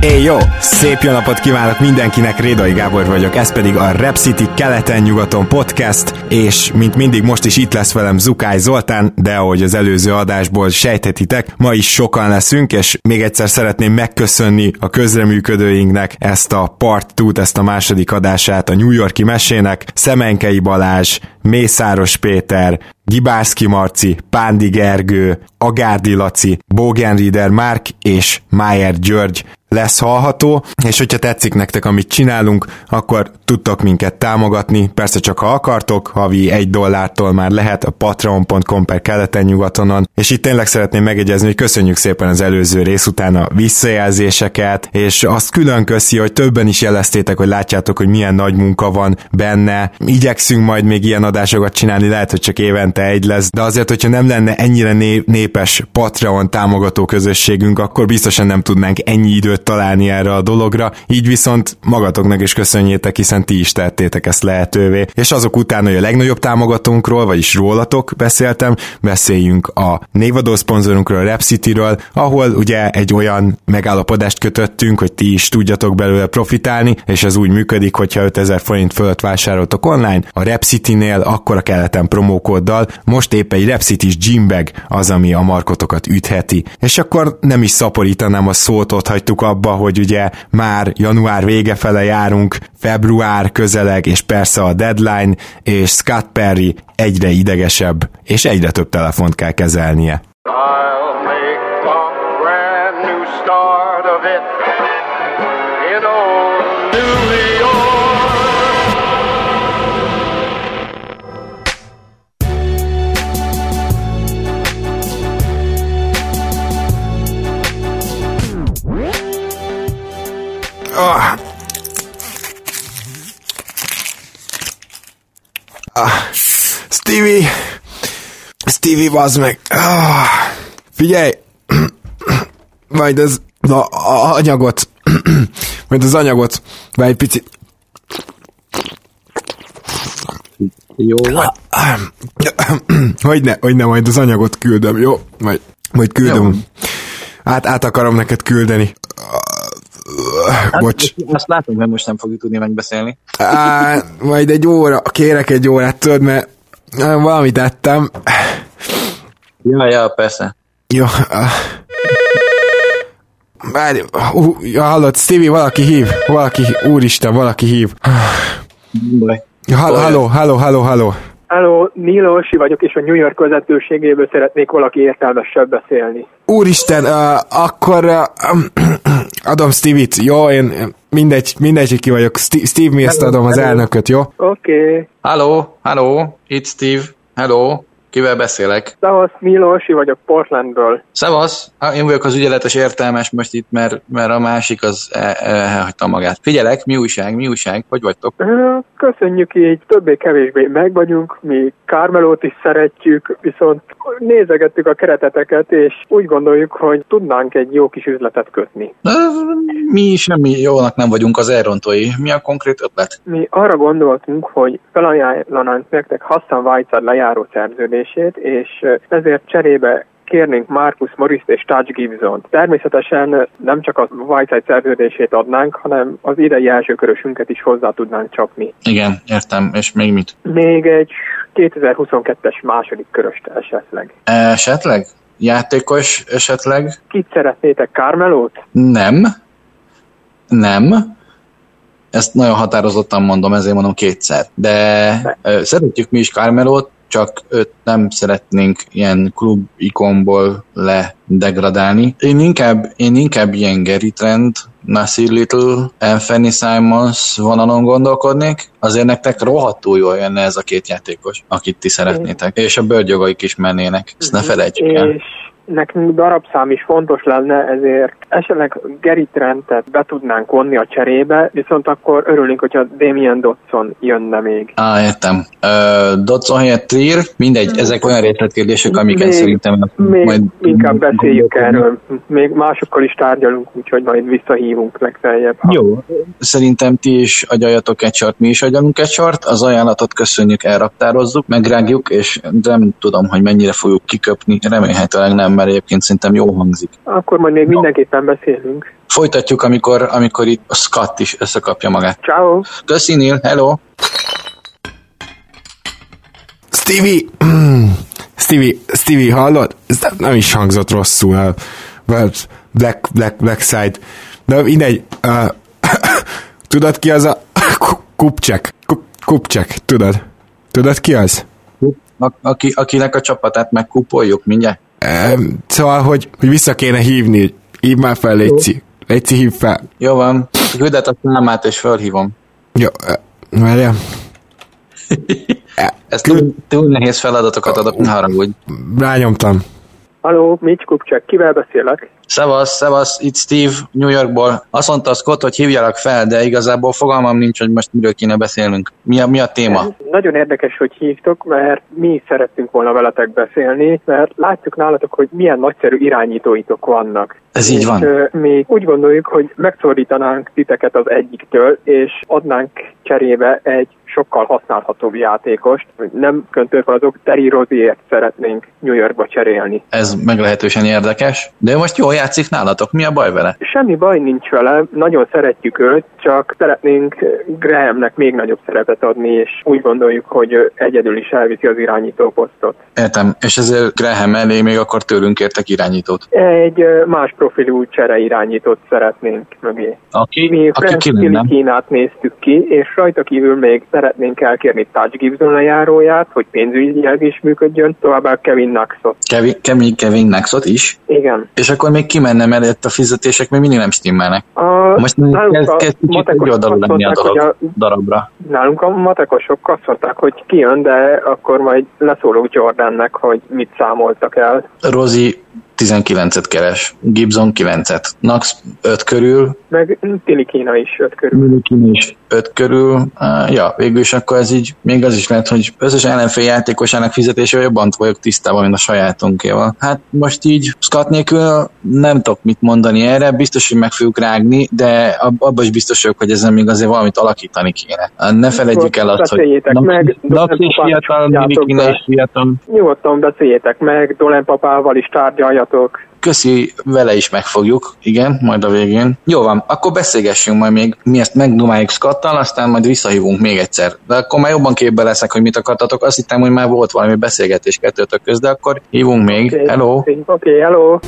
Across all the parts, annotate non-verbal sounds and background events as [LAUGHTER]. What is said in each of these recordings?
Éj jó! Szép jó napot kívánok mindenkinek, Rédai Gábor vagyok, ez pedig a Rep City keleten-nyugaton podcast, és mint mindig most is itt lesz velem Zukály Zoltán, de ahogy az előző adásból sejthetitek, ma is sokan leszünk, és még egyszer szeretném megköszönni a közreműködőinknek ezt a part 2 ezt a második adását a New Yorki mesének, Szemenkei Balázs, Mészáros Péter, Gibászki Marci, Pándi Gergő, Agárdi Laci, Bogenrieder Márk és Májer György lesz hallható, és hogyha tetszik nektek, amit csinálunk, akkor tudtok minket támogatni, persze csak ha akartok, havi egy dollártól már lehet a patreon.com per keleten nyugatonon, és itt tényleg szeretném megegyezni, hogy köszönjük szépen az előző rész után a visszajelzéseket, és azt külön köszi, hogy többen is jeleztétek, hogy látjátok, hogy milyen nagy munka van benne. Igyekszünk majd még ilyen adásokat csinálni, lehet, hogy csak évente egy lesz, de azért, hogyha nem lenne ennyire né- népes Patreon támogató közösségünk, akkor biztosan nem tudnánk ennyi időt találni erre a dologra, így viszont magatoknak is köszönjétek, hiszen ti is tettétek ezt lehetővé. És azok után, hogy a legnagyobb támogatónkról, vagyis rólatok beszéltem, beszéljünk a névadó szponzorunkról, a Rap City-ről, ahol ugye egy olyan megállapodást kötöttünk, hogy ti is tudjatok belőle profitálni, és ez úgy működik, hogyha 5000 forint fölött vásároltok online, a Rap City-nél akkor a keleten promókóddal, most épp egy Rap City-s gymbag az, ami a markotokat ütheti. És akkor nem is szaporítanám a szót, ott hagytuk abba, hogy ugye már január vége fele járunk, február közeleg, és persze a deadline, és Scott Perry egyre idegesebb, és egyre több telefont kell kezelnie. I'll make a brand new start of it in old New York. Ah. Ah. Stevie! Stevie, bazd meg! Ah. Figyelj! Majd az a, a, anyagot, majd az anyagot, vagy egy picit Jó, vagy? Hogyne, hogyne, majd az anyagot küldöm, jó? Majd, majd küldöm. Jó. Át, át akarom neked küldeni. Bocs. Hát, Azt látom, hogy most nem fogjuk tudni megbeszélni. Á, majd egy óra, kérek egy órát, tudod, mert valamit ettem. Ja, ja, persze. Jó. Várj, uh, ja, hallod, Stevie, valaki hív, valaki, úristen, valaki hív. Ja, halló, halló, halló, halló, halló. Hello, Nílosi vagyok, és a New York vezetőségéből szeretnék valaki értelmesebb beszélni. Úristen, uh, akkor uh, adom Stevie-t, jó? Én mindegy, mindegy, hogy ki vagyok. Steve, Steve mi ezt adom az elnököt, jó? Oké. Okay. Hello, hello, itt Steve. Hello, kivel beszélek? Szevasz, Nílosi vagyok Portlandből. Szevasz, én vagyok az ügyeletes értelmes most itt, mert, mert a másik az el- elhagyta magát. Figyelek, mi újság, mi újság, hogy vagytok? Köszönjük így, többé-kevésbé meg vagyunk, mi Carmelót is szeretjük, viszont nézegettük a kereteteket, és úgy gondoljuk, hogy tudnánk egy jó kis üzletet kötni. Mi semmi jónak nem vagyunk az elrontói. Mi a konkrét ötlet? Mi arra gondoltunk, hogy felajánlanánk nektek Hassan Whiteside lejáró szerződését, és ezért cserébe kérnénk Marcus morris és Touch Gibson. Természetesen nem csak a Whiteside szerződését adnánk, hanem az idei elsőkörösünket is hozzá tudnánk csapni. Igen, értem, és még mit? Még egy 2022-es második köröst esetleg. Esetleg? játékos esetleg? Kit szeretnétek, Carmelót? Nem. Nem. Ezt nagyon határozottan mondom, ezért mondom kétszer. De ö, szeretjük mi is Carmelót, csak őt nem szeretnénk ilyen klub ikonból ledegradálni. Én inkább, én inkább ilyen Gary Trent, Nasir Little, Anthony Simons vonalon gondolkodnék, azért nektek rohadtul jól jönne ez a két játékos, akit ti szeretnétek. És a bőrgyogaik is mennének, ezt ne felejtsük el. És nekünk darabszám is fontos lenne, ezért esetleg Gary Trentet be tudnánk vonni a cserébe, viszont akkor örülnénk, hogyha Damien Dotson jönne még. Á, értem. Ö, Dodson helyett Trier, mindegy, ezek olyan részletkérdések, amiket Még- szerintem Még majd inkább beszéljük erről. Még másokkal is tárgyalunk, úgyhogy majd visszahívunk legfeljebb. ha- Jó, szerintem ti is agyaljatok egy sort, mi is agyalunk egy sort, az ajánlatot köszönjük, elraktározzuk, megrágjuk, és nem tudom, hogy mennyire fogjuk kiköpni, remélhetőleg nem, mert egyébként szerintem jó hangzik. Akkor majd még mindenképpen beszélünk. Folytatjuk, amikor, amikor itt a Scott is összekapja magát. Ciao. Köszi, Neil, hello! Stevie! Stevie, Stevie, hallod? Ez nem, nem is hangzott rosszul. uh, Black, Black, Black, Black Side. De mindegy. Uh, [COUGHS] tudod ki az a... [COUGHS] Kupcsek. Kup- Kupcsek, tudod? Tudod ki az? A, aki, akinek a csapatát megkupoljuk mindjárt? Szóval, hogy, hogy vissza kéne hívni. Hívd már fel, Léci. Léci, hív fel. Jó van, küldet a számát és felhívom. Jó, várjál. [LAUGHS] Ez túl, túl nehéz feladatokat adok, ne haragudj. Rányomtam. Haló, Mitch Kupcsák, kivel beszélek? Szevasz, szevasz, itt Steve New Yorkból. Azt mondta Scott, hogy hívjalak fel, de igazából fogalmam nincs, hogy most miről kéne beszélnünk. Mi a, mi a téma? Nagyon érdekes, hogy hívtok, mert mi is szerettünk volna veletek beszélni, mert látjuk nálatok, hogy milyen nagyszerű irányítóitok vannak. Ez így és, van. ö, mi úgy gondoljuk, hogy megszordítanánk titeket az egyiktől, és adnánk cserébe egy sokkal használhatóbb játékost. Nem köntők azok, Terry Roziért szeretnénk New Yorkba cserélni. Ez meglehetősen érdekes. De most jól játszik nálatok, mi a baj vele? Semmi baj nincs vele, nagyon szeretjük őt, csak szeretnénk Grahamnek még nagyobb szerepet adni, és úgy gondoljuk, hogy egyedül is elviszi az irányító posztot. Értem, és ezért Graham elé még akkor tőlünk értek irányítót. Egy más profilú csere irányítót szeretnénk mögé. Aki, Mi aki Frank? Kínát néztük ki, és rajta kívül még szeretnénk elkérni Touch Gibson lejáróját, hogy pénzügyileg is működjön, továbbá Kevin Knoxot. Kevin, Kevin, Kevin Naxot is. Igen. És akkor még kimenne, mert a fizetések még mindig nem stimmelnek. A, Most kezd, kezd kicsit oldalú lenni a dolog, a darabra. Nálunk a matekosok azt mondták, hogy kijön, de akkor majd leszólok Jordannek, hogy mit számoltak el. Rozi 19-et keres, Gibson 9-et, Nax 5 körül, Meg Tilikina is öt körül. Milikin is 5 körül, ja, végül is akkor ez így, még az is lehet, hogy összes ellenfél játékosának fizetésével jobban vagyok tisztában, mint a sajátunkéval. Hát most így Scott nélkül nem tudok mit mondani erre, biztos, hogy meg fogjuk rágni, de ab- abban is biztos vagyok, hogy ezen még azért valamit alakítani kéne. Ne felejtjük el azt, hogy meg, Nax is fiatal, be. is fiatal, Nyugodtan beszéljétek meg, Dolan papával is tárgyaljatok. Köszi, vele is megfogjuk, igen, majd a végén. Jó van, akkor beszélgessünk majd még, mi ezt megdumáljuk Scottal, aztán majd visszahívunk még egyszer. De akkor már jobban képbe leszek, hogy mit akartatok. Azt hittem, hogy már volt valami beszélgetés kettőtök köz, de akkor hívunk még. Oké, Hello! Oké, okay, hello.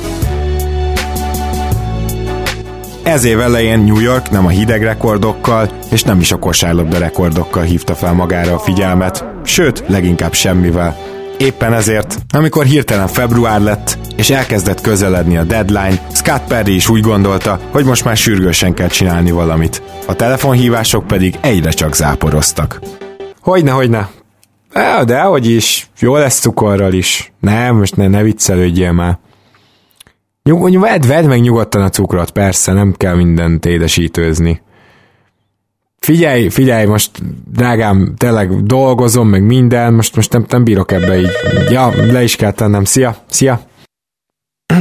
Ez év elején New York nem a hideg rekordokkal, és nem is a kosárlabda rekordokkal hívta fel magára a figyelmet, sőt, leginkább semmivel. Éppen ezért, amikor hirtelen február lett, és elkezdett közeledni a deadline, Scott Perry is úgy gondolta, hogy most már sürgősen kell csinálni valamit. A telefonhívások pedig egyre csak záporoztak. Hogyne, hogyne. Ja, de hogy is. Jó lesz cukorral is. Nem, most ne, ne viccelődjél már. Nyug, vedd, vedd meg nyugodtan a cukrot, persze, nem kell mindent édesítőzni. Figyelj, figyelj, most drágám, tényleg dolgozom, meg minden, most, most nem, nem bírok ebbe így. Ja, le is kell tennem. Szia, szia. [CLEARS THROAT]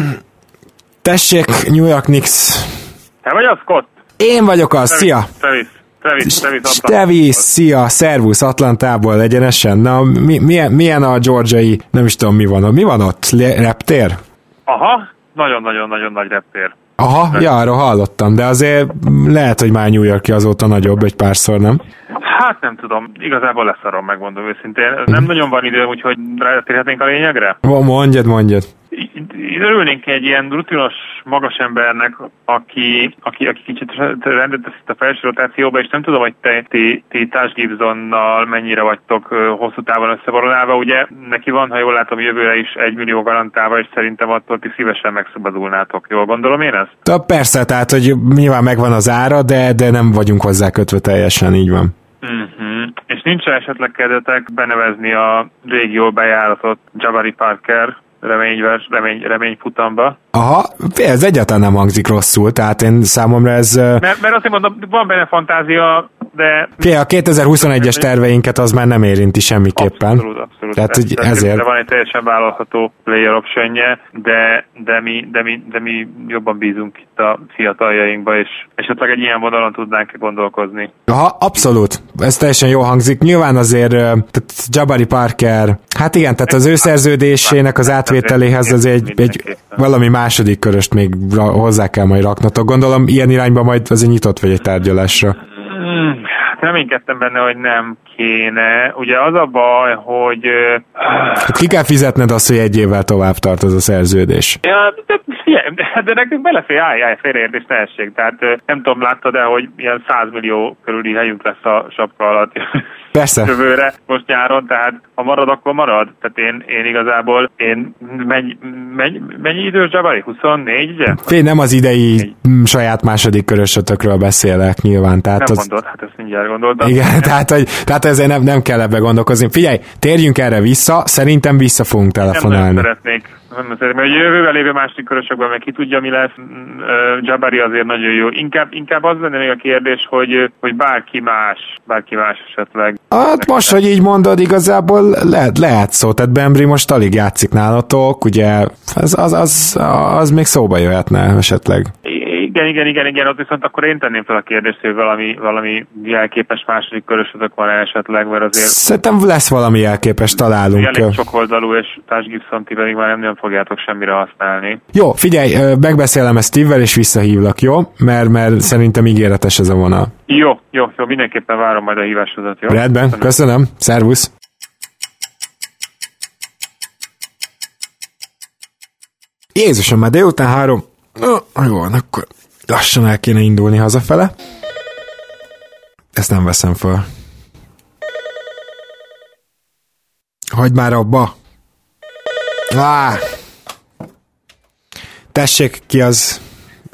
Tessék, New York Knicks. Te vagy az, Scott? Én vagyok az, szia. Travis, Travis, Travis. Tevis, szia, szervusz Atlantából egyenesen. Na, mi, milyen, milyen a georgiai, nem is tudom mi van ott. Mi van ott? Le- Reptér? Aha, nagyon-nagyon-nagyon nagy reptér. Aha, ja, arról hallottam, de azért lehet, hogy már New Yorki azóta nagyobb egy párszor, nem? Hát nem tudom, igazából leszarom, megmondom őszintén. Nem nagyon van idő, úgyhogy rátérhetnénk a lényegre. Mo- Mondjad, mondjad. Örülnénk egy ilyen rutinos magas embernek, aki, aki, aki kicsit rendet tesz itt a felső rotációba, és nem tudom, hogy te, ti, ti Társ Gibsonnal mennyire vagytok hosszú távon összeborolálva, ugye neki van, ha jól látom, jövőre is egy millió garantálva, és szerintem attól ti szívesen megszabadulnátok. Jól gondolom én ezt? De persze, tehát, hogy nyilván megvan az ára, de, de nem vagyunk hozzá kötve teljesen, így van. Uh-huh. És nincs esetleg kedvetek benevezni a régi jól bejáratott Jabari Parker reményvers, remény, reményfutamba? Aha, ez egyáltalán nem hangzik rosszul, tehát én számomra ez... Mert, mert azt mondom, van benne fantázia, de... Fé, a 2021-es terveinket az már nem érinti semmiképpen. Abszolút, abszolút. Tehát, hogy ezért. Van egy teljesen vállalható player optionje, de, de, mi, de, mi, de mi jobban bízunk itt a fiataljainkba, és esetleg egy ilyen vonalon tudnánk gondolkozni. Aha, abszolút. Ez teljesen jó hangzik. Nyilván azért, tehát Jabari Parker, hát igen, tehát az ő szerződésének az átvételéhez az egy, egy valami második köröst még hozzá kell majd raknatok. Gondolom, ilyen irányba majd azért nyitott vagy egy tárgyalásra. Hmm, hát reménykedtem benne, hogy nem kéne. Ugye az a baj, hogy... Hát ki kell fizetned azt, hogy egy évvel tovább tart az a szerződés. Ja, de, figyelj, de, de nekünk belefér, állj, állj, félreértés ne essék. Tehát nem tudom, láttad de hogy ilyen 100 millió körüli helyünk lesz a sapka alatt [LAUGHS] Persze. jövőre, most nyáron, tehát ha marad, akkor marad. Tehát én, én igazából, én mennyi, mennyi, mennyi idős Jabari? 24, ugye? Fél nem az idei mm, saját második körösötökről beszélek nyilván. Tehát Nem az, mondod, hát ezt mindjárt gondoltam. igen, [LAUGHS] tehát, hogy, tehát ezért nem, nem kell ebbe gondolkozni. Figyelj, térjünk erre vissza, szerintem vissza fogunk Nem nagyon telefonálni. szeretnék. Nem szeretnék, mert a jövővel lévő másik körösökben meg ki tudja, mi lesz. Mm, Jabari azért nagyon jó. Inkább, inkább az lenne még a kérdés, hogy, hogy bárki más, bárki más esetleg. Hát most, hogy így mondod, igazából lehet, lehet szó, tehát Bembry most alig játszik nálatok, ugye az, az, az, az még szóba jöhetne esetleg. Igen, igen, igen, igen, ott viszont akkor én tenném fel a kérdést, hogy valami, valami jelképes második körösötök van esetleg, mert azért Szerintem lesz valami elképes, találunk. elég sok oldalú, és Társ Gibson ti pedig már nem nagyon fogjátok semmire használni. Jó, figyelj, megbeszélem ezt Steve-vel, és visszahívlak, jó? Mert, mert szerintem ígéretes ez a vonal. Jó, jó, jó, mindenképpen várom majd a hívásodat, jó? Rendben, köszönöm, szervusz. Jézusom, már délután három. Na, jó van, akkor lassan el kéne indulni hazafele. Ezt nem veszem fel. Hagyd már abba. Á! Tessék, ki az?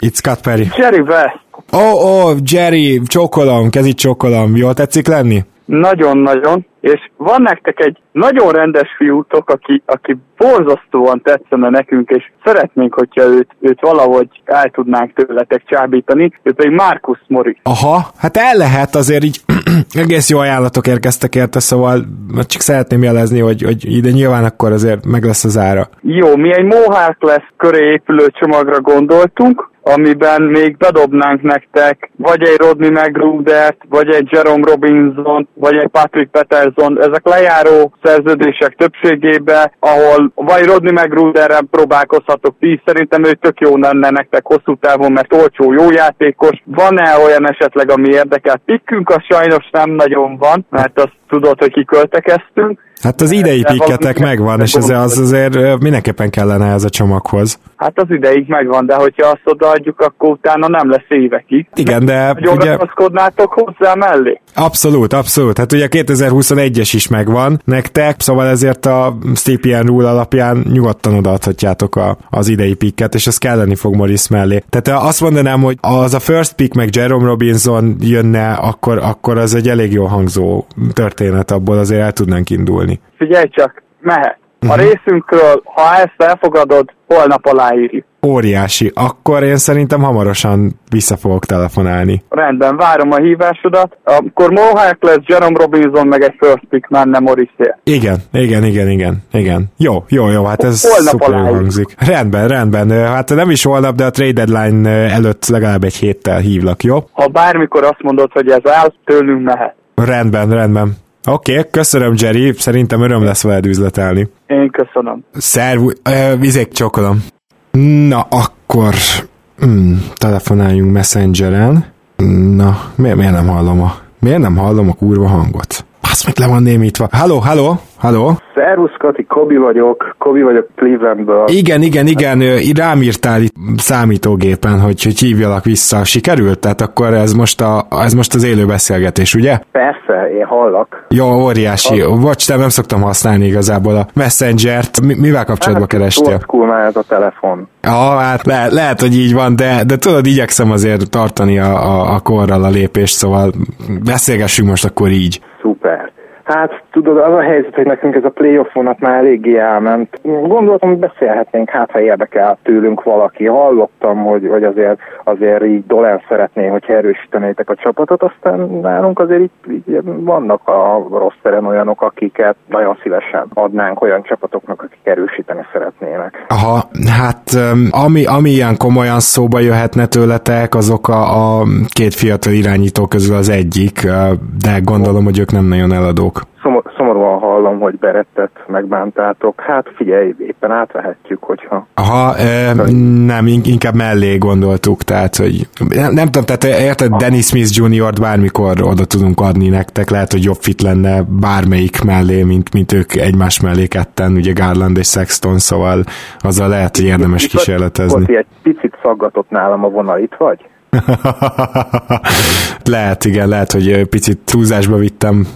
It's Scott Perry. Jerry West, Ó, oh, ó, oh, Jerry, csókolom, kezit csókolom. Jól tetszik lenni? Nagyon-nagyon, és van nektek egy nagyon rendes fiútok, aki, aki borzasztóan tetszene nekünk, és szeretnénk, hogyha őt, őt valahogy el tudnánk tőletek csábítani, ő pedig Marcus Morris. Aha, hát el lehet, azért így [CLEARS THROAT] egész jó ajánlatok érkeztek érte, szóval csak szeretném jelezni, hogy, hogy ide nyilván akkor azért meg lesz az ára. Jó, mi egy Mohawk lesz köré épülő csomagra gondoltunk, amiben még bedobnánk nektek vagy egy Rodney McGrudert, vagy egy Jerome Robinson, vagy egy Patrick Peterson. Ezek lejáró szerződések többségébe, ahol vagy Rodney McGruderrel próbálkozhatok ti, szerintem ő tök jó lenne nektek hosszú távon, mert olcsó, jó játékos. Van-e olyan esetleg, ami érdekel? Pikkünk az sajnos nem nagyon van, mert azt tudod, hogy kiköltekeztünk. Hát az idei De pikketek van- megvan, és ez az azért mindenképpen kellene ez a csomaghoz. Hát az ideig megvan, de hogyha azt odaadjuk, akkor utána nem lesz évekig. Igen, de Nagyon ugye hozzá mellé? abszolút, abszolút. Hát ugye 2021-es is megvan nektek, szóval ezért a Stapien Rule alapján nyugodtan odaadhatjátok a, az idei pikket, és ez kelleni fog Morris mellé. Tehát azt mondanám, hogy az a first pick meg Jerome Robinson jönne, akkor, akkor az egy elég jó hangzó történet, abból azért el tudnánk indulni. Figyelj csak, mehet. A Mhm. részünkről, ha ezt elfogadod, holnap aláírjuk. Óriási. Akkor én szerintem hamarosan vissza fogok telefonálni. Rendben, várom a hívásodat. Akkor Mohawk lesz, Jerome Robinson, meg egy first pick, már nem Morrisé. Igen, igen, igen, igen, igen. Jó, jó, jó, hát ez Holnap szuper aláírjuk. hangzik. Rendben, rendben. Hát nem is holnap, de a trade deadline előtt legalább egy héttel hívlak, jó? Ha bármikor azt mondod, hogy ez áll, tőlünk mehet. Rendben, rendben. Oké, okay, köszönöm Jerry, szerintem öröm lesz veled üzletelni. Én köszönöm. Szervu, ö, vizék csokolom. Na, akkor hmm, telefonáljunk Messengeren. Na, miért, miért nem hallom a... Miért nem hallom a kurva hangot? Basz meg le van némítva. Halló, halló, halló. Szervusz Kati, Kobi vagyok, Kobi vagyok Clevelandből. Igen, igen, igen, rám írtál itt számítógépen, hogy, hogy hívjalak vissza. Sikerült? Tehát akkor ez most, a, ez most az élő beszélgetés, ugye? Persze, én hallak. Jó, óriási. Bocs, nem, nem szoktam használni igazából a Messenger-t. Mi, mivel kapcsolatban kerestél? Old school már ez a telefon. Ja, hát le, lehet, hogy így van, de, de tudod, igyekszem azért tartani a, a, a korral a lépést, szóval beszélgessünk most akkor így. Szuper. Hát tudod, az a helyzet, hogy nekünk ez a playoff vonat már eléggé elment. Gondoltam, hogy beszélhetnénk, hát ha érdekel tőlünk valaki. Hallottam, hogy, hogy azért, azért így Dolan szeretné, hogy erősítenétek a csapatot, aztán nálunk azért így, így vannak a rossz teren olyanok, akiket nagyon szívesen adnánk olyan csapatoknak, akik erősíteni szeretnének. Aha, hát ami, ami ilyen komolyan szóba jöhetne tőletek, azok a, a két fiatal irányító közül az egyik, de gondolom, hogy ők nem nagyon eladók. Szomor, szomorúan hallom, hogy berettet, megbántátok. Hát figyelj, éppen átvehetjük, hogyha... Aha, ö, nem, in- inkább mellé gondoltuk, tehát, hogy nem, nem tudom, tehát érted, Dennis Smith Jr.-t bármikor oda tudunk adni nektek, lehet, hogy jobb fit lenne bármelyik mellé, mint, mint ők egymás mellé ketten, ugye Garland és Sexton, szóval azzal lehet, hogy érdemes kísérletezni. Egy picit szaggatott nálam a vonal, itt vagy? [LAUGHS] lehet, igen, lehet, hogy picit túlzásba vittem.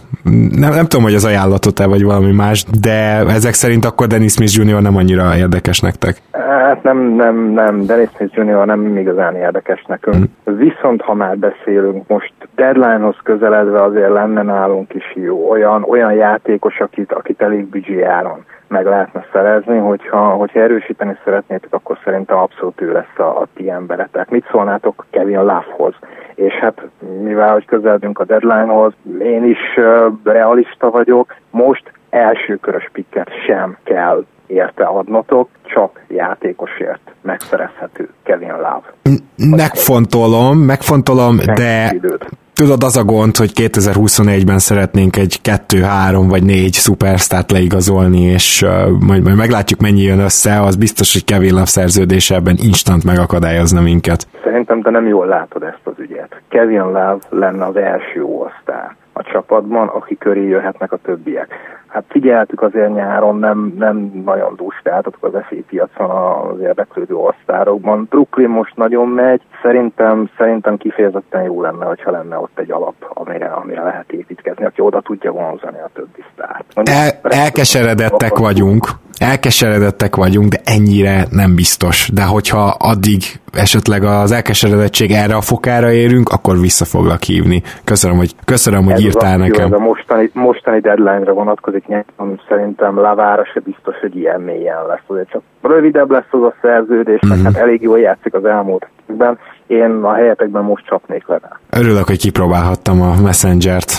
Nem, nem tudom, hogy az ajánlatot-e, vagy valami más, de ezek szerint akkor Dennis Smith Jr. nem annyira érdekes nektek. Hát nem, nem, nem, Dennis Smith Jr. nem igazán érdekes nekünk. Viszont ha már beszélünk most deadlinehoz közeledve azért lenne nálunk is jó olyan, olyan játékos, akit, akit elég büdzsé áron meg lehetne szerezni, hogyha, hogyha erősíteni szeretnétek, akkor szerintem abszolút ő lesz a, a ti emberetek. Mit szólnátok Kevin Love-hoz? És hát mivel, hogy közeledünk a deadlinehoz, én is uh, realista vagyok, most elsőkörös pikket sem kell érte adnotok, csak játékosért megszerezhető Kevin Love. Megfontolom, megfontolom, de időt. Tudod, az a gond, hogy 2021-ben szeretnénk egy 2, 3 vagy 4 szupersztát leigazolni, és uh, majd, majd meglátjuk, mennyi jön össze, az biztos, hogy Kevin Love szerződése ebben instant megakadályozna minket. Szerintem te nem jól látod ezt az ügyet. Kevin Love lenne az első osztár a csapatban, aki köré jöhetnek a többiek. Hát figyeltük azért nyáron, nem, nem nagyon dústáltatok az FA piacon az érdeklődő osztárokban. Brooklyn most nagyon megy, szerintem, szerintem kifejezetten jó lenne, hogyha lenne ott egy alap, amire, amire lehet építkezni, aki oda tudja vonzani a többi sztárt. El, elkeseredettek vagyunk, elkeseredettek vagyunk, de ennyire nem biztos. De hogyha addig esetleg az elkeseredettség erre a fokára érünk, akkor vissza foglak hívni. Köszönöm, hogy, köszönöm, hogy Ez az írtál opció, nekem. ez A mostani, mostani deadline-ra vonatkozik, nyilván szerintem Lavára se biztos, hogy ilyen mélyen lesz. Azért csak rövidebb lesz az a szerződés, Mhm. mm-hmm. hát elég jól játszik az elmúlt évben. Én a helyetekben most csapnék le rá. Örülök, hogy kipróbálhattam a Messenger-t.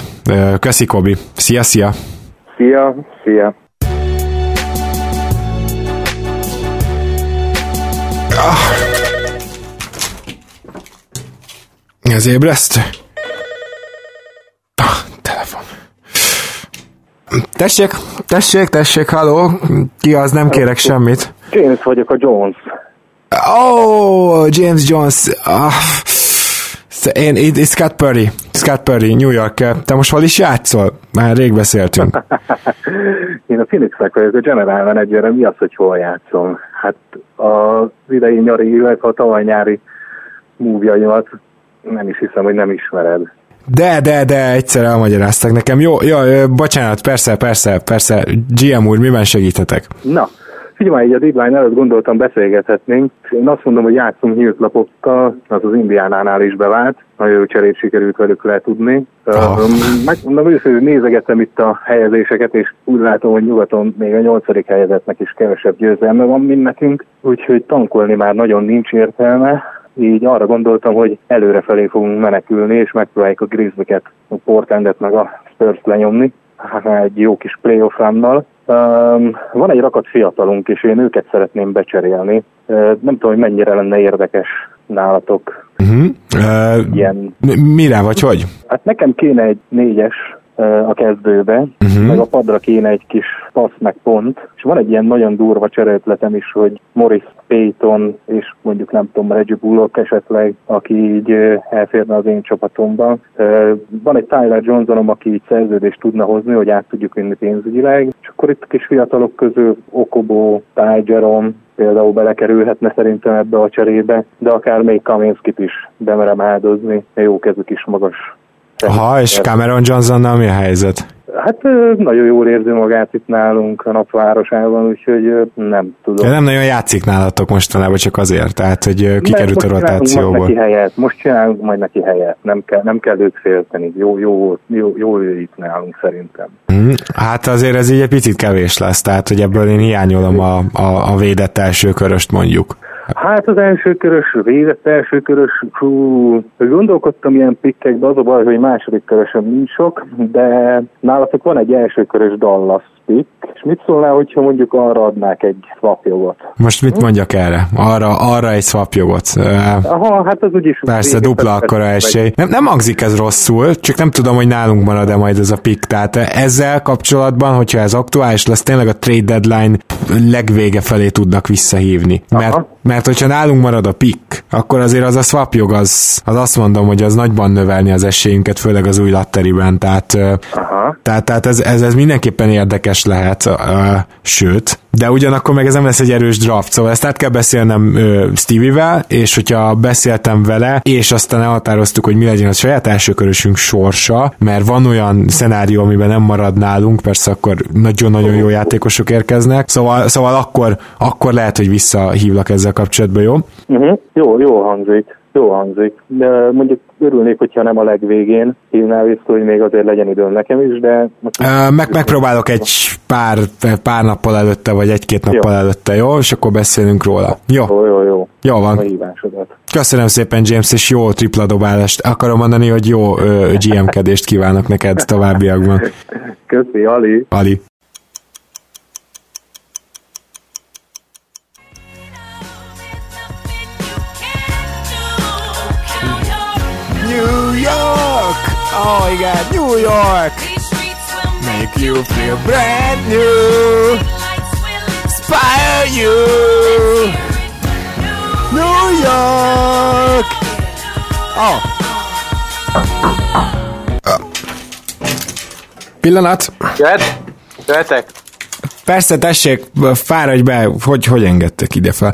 Köszi, Kobi. Szia, szia! Szia, szia! Ez ébresztő? Ah, telefon. Tessék, tessék, tessék, halló. Ki az, nem kérek semmit. James vagyok a Jones. Oh, James Jones. Ah, én, Scott Perry. Scott Perry, New York. Te most hol is játszol? Már rég beszéltünk. [LAUGHS] Én a Phoenixnek vagyok a general manager mi az, hogy hol játszom? Hát az idei nyari, illetve a tavaly nyári múvjaimat nem is hiszem, hogy nem ismered. De, de, de, egyszer elmagyaráztak nekem. Jó, jó, bocsánat, persze, persze, persze. GM úr, miben segíthetek? Na, figyelj így a deadline előtt gondoltam beszélgethetnénk. Én azt mondom, hogy játszunk nyílt lapokkal, az az Indiánánál is bevált. Nagyon jó cserét sikerült velük letudni. Uh, megmondom őszintén, hogy nézegetem itt a helyezéseket, és úgy látom, hogy nyugaton még a nyolcadik helyezetnek is kevesebb győzelme van, mint nekünk. Úgyhogy tankolni már nagyon nincs értelme. Így arra gondoltam, hogy előrefelé fogunk menekülni, és megpróbáljuk a Grizzliket, a Portlandet meg a Spurs lenyomni. Hát egy jó kis playoff. Um, van egy rakat fiatalunk, és én őket szeretném becserélni. Uh, nem tudom, hogy mennyire lenne érdekes nálatok Uh-huh. Uh, ilyen. mire, vagy hogy? Hát nekem kéne egy négyes, a kezdőbe, uh-huh. meg a padra kéne egy kis passz meg pont, és van egy ilyen nagyon durva csereötletem is, hogy Morris Payton és mondjuk nem tudom, Reggie Bullock esetleg, aki így elférne az én csapatomban. Van egy Tyler Johnsonom, aki így szerződést tudna hozni, hogy át tudjuk vinni pénzügyileg, és akkor itt a kis fiatalok közül Okobo, Ty Jerome, például belekerülhetne szerintem ebbe a cserébe, de akár még Kaminskit is bemerem áldozni, jó kezük is magas. Aha, és Cameron Johnsonnal mi a helyzet? Hát nagyon jól érzi magát itt nálunk a napvárosában, úgyhogy nem tudom. Ja, nem nagyon játszik nálatok mostanában, csak azért, tehát hogy kikerült a rotációból. Most neki helyet, most csinálunk majd neki helyet, nem kell, nem kell őt félteni, jó, jó, jó, jó itt nálunk szerintem. Hmm, hát azért ez így egy picit kevés lesz, tehát hogy ebből én hiányolom a, a, a védett első köröst mondjuk. Hát az első körös, védett első körös, hú, gondolkodtam ilyen pikkekbe, az a baj, hogy második körösöm nincs sok, de nálatok van egy első körös Dallas pick, és mit szólnál, hogyha mondjuk arra adnák egy swap jogot? Most mit mondjak erre? Arra, arra egy swap jogot? Aha, hát az úgyis... Persze, dupla akkora esély. Nem, nem hangzik ez rosszul, csak nem tudom, hogy nálunk marad-e majd ez a pick. Tehát ezzel kapcsolatban, hogyha ez aktuális lesz, tényleg a trade deadline legvége felé tudnak visszahívni. Mert, mert hogyha nálunk marad a pick, akkor azért az a swap jog, az, az azt mondom, hogy az nagyban növelni az esélyünket, főleg az új latteriben. Tehát, Aha. tehát, tehát ez, ez, ez mindenképpen érdekes lehet, sőt, de ugyanakkor meg ez nem lesz egy erős draft, szóval ezt át kell beszélnem Stevie-vel, és hogyha beszéltem vele, és aztán elhatároztuk, hogy mi legyen a saját elsőkörösünk sorsa, mert van olyan szenárió, amiben nem marad nálunk, persze akkor nagyon-nagyon jó játékosok érkeznek, szóval, szóval akkor, akkor lehet, hogy visszahívlak ezzel kapcsolatban, jó? Uh-huh. Jó, jó hangzik. Jó hangzik, de mondjuk örülnék, hogyha nem a legvégén hívnál vissza, hogy még azért legyen időm nekem is, de... Meg, megpróbálok egy pár, pár nappal előtte, vagy egy-két nappal jó. előtte, jó? És akkor beszélünk róla. Jó, jó, jó. Jó, jó van. Köszönöm szépen, James, és jó tripla dobálást. Akarom mondani, hogy jó GM-kedést kívánok neked továbbiakban. Köszi, Ali. Ali. New York! Oh my god, New York! Make you feel brand new! Inspire you! New York! Oh! Pillanat! Jöhet? Jöhetek? Persze, tessék, fáradj be, hogy, hogy engedtek ide fel.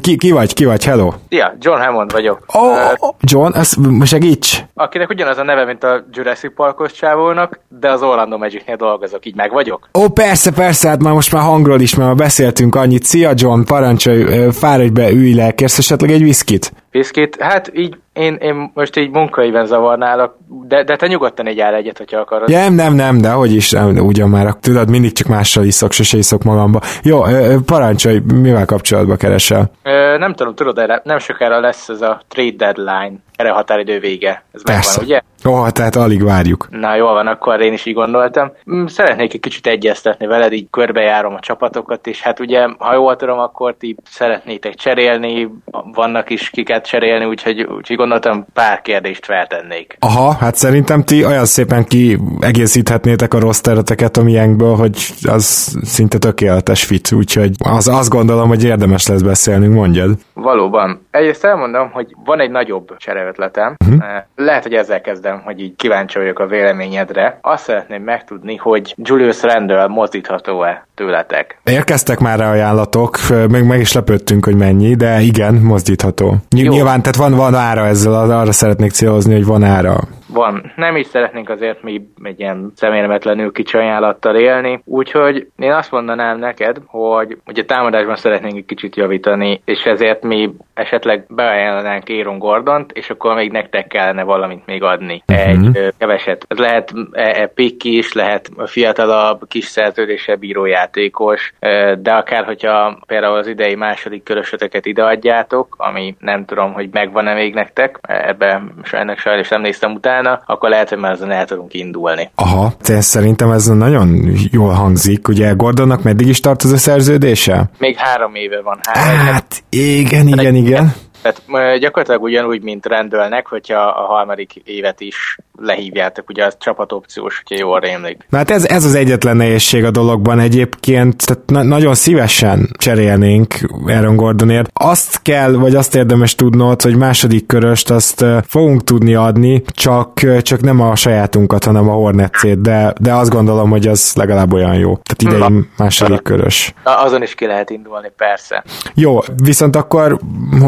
Ki, ki vagy, ki vagy, hello? Szia, John Hammond vagyok. Ó, oh, uh, John, ez segíts! Akinek ugyanaz a neve, mint a Jurassic Parkos csávónak, de az Orlando Magicnél dolgozok, így meg vagyok? Ó, oh, persze, persze, hát már most már hangról is, mert már beszéltünk annyit. Szia, John, parancsolj, fáradj be, ülj le, kérsz esetleg egy viszkit? Viszkit? Hát így én, én most így munkaiben zavarnálok, de, de te nyugodtan egy áll egyet, hogyha akarod. Nem, nem, nem, de hogy is, ugyan már, tudod, mindig csak mással iszok, sose iszok magamba. Jó, parancsolj, mivel kapcsolatban keresel? Ö, nem tudom, tudod, erre nem sokára lesz ez a trade deadline, erre a határidő vége. Ez Persze. megvan, ugye? Ó, oh, tehát alig várjuk. Na, jól van, akkor én is így gondoltam. Mm, szeretnék egy kicsit egyeztetni veled, így körbejárom a csapatokat, és hát ugye, ha jól tudom, akkor ti szeretnétek cserélni, vannak is kiket cserélni, úgyhogy, úgyhogy gondoltam pár kérdést feltennék. Aha, hát szerintem ti olyan szépen ki egészíthetnétek a rossz tereteket a miénkből, hogy az szinte tökéletes fit, úgyhogy az, azt gondolom, hogy érdemes lesz beszélnünk, mondjad. Valóban. Egyrészt elmondom, hogy van egy nagyobb csereötletem. Uh-huh. Lehet, hogy ezzel kezdem, hogy így kíváncsi vagyok a véleményedre. Azt szeretném megtudni, hogy Julius Randall mozdítható-e tőletek? Érkeztek már rá ajánlatok, meg, meg is lepődtünk, hogy mennyi, de igen, mozdítható. Ny- nyilván, tehát van, van ára ezzel, arra szeretnék célozni, hogy van ára van. Nem is szeretnénk azért mi egy ilyen szemérmetlenül kicsi ajánlattal élni, úgyhogy én azt mondanám neked, hogy ugye támadásban szeretnénk egy kicsit javítani, és ezért mi esetleg beajánlanánk Aaron Gordont, és akkor még nektek kellene valamit még adni. Egy keveset. Ez lehet e, e, is, lehet fiatalabb, kis szerződése bírójátékos, de akár, hogyha például az idei második körösöteket ideadjátok, ami nem tudom, hogy megvan-e még nektek, ebbe ennek sajnos nem néztem utána, utána, akkor lehet, hogy már azon el tudunk indulni. Aha, ez szerintem ez nagyon jól hangzik. Ugye Gordonnak meddig is tart az a szerződése? Még három éve van. Három hát igen, igen, igen. Tehát gyakorlatilag ugyanúgy, mint rendőlnek, hogyha a harmadik évet is lehívjátok, ugye az csapatopciós, hogyha jól rémlik. Na hát ez, ez az egyetlen nehézség a dologban egyébként, tehát na- nagyon szívesen cserélnénk Aaron Gordonért. Azt kell, vagy azt érdemes tudnod, hogy második köröst azt fogunk tudni adni, csak, csak nem a sajátunkat, hanem a Hornetsét, de, de azt gondolom, hogy az legalább olyan jó. Tehát idején második körös. Na, azon is ki lehet indulni, persze. Jó, viszont akkor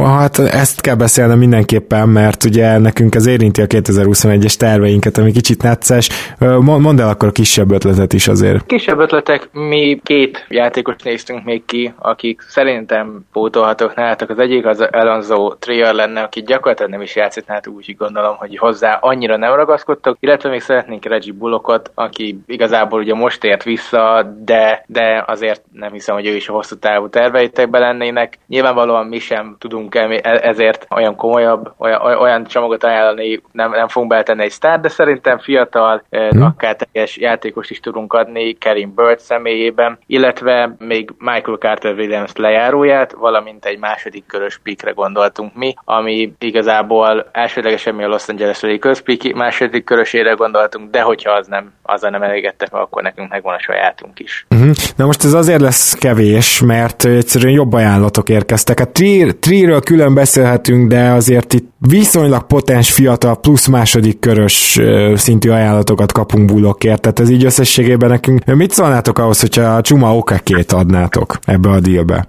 hát ezt kell beszélnem mindenképpen, mert ugye nekünk ez érinti a 2021-es terveinket, ami kicsit Mo- Mondd el akkor a kisebb ötletet is azért. Kisebb ötletek, mi két játékos néztünk még ki, akik szerintem pótolhatók nálatok. Az egyik az Alonso Trier lenne, aki gyakorlatilag nem is játszott nálatok, úgyhogy gondolom, hogy hozzá annyira nem ragaszkodtok, illetve még szeretnénk Reggie Bullockot, aki igazából ugye most ért vissza, de, de azért nem hiszem, hogy ő is a hosszú távú terveitekben lennének. Nyilvánvalóan mi sem tudunk ezért olyan komolyabb, olyan, olyan csomagot ajánlani, nem, nem fogunk beletenni egy sztár, de szerintem fiatal, hmm. akár teljes játékost is tudunk adni Kerim Bird személyében, illetve még Michael Carter Williams lejáróját, valamint egy második körös pikre gondoltunk mi, ami igazából elsődlegesen mi a Los Angeles Lakers pik második körösére gondoltunk, de hogyha az nem, azzal nem elégedtek, akkor nekünk megvan a sajátunk is. Uh-huh. Na most ez azért lesz kevés, mert egyszerűen jobb ajánlatok érkeztek. A Tree-ről külön beszélhetünk, de azért itt viszonylag potens fiatal plusz második körös ö, szintű ajánlatokat kapunk bulokért, tehát ez így összességében nekünk. Mit szólnátok ahhoz, hogyha a Csuma Okekét adnátok ebbe a dílbe?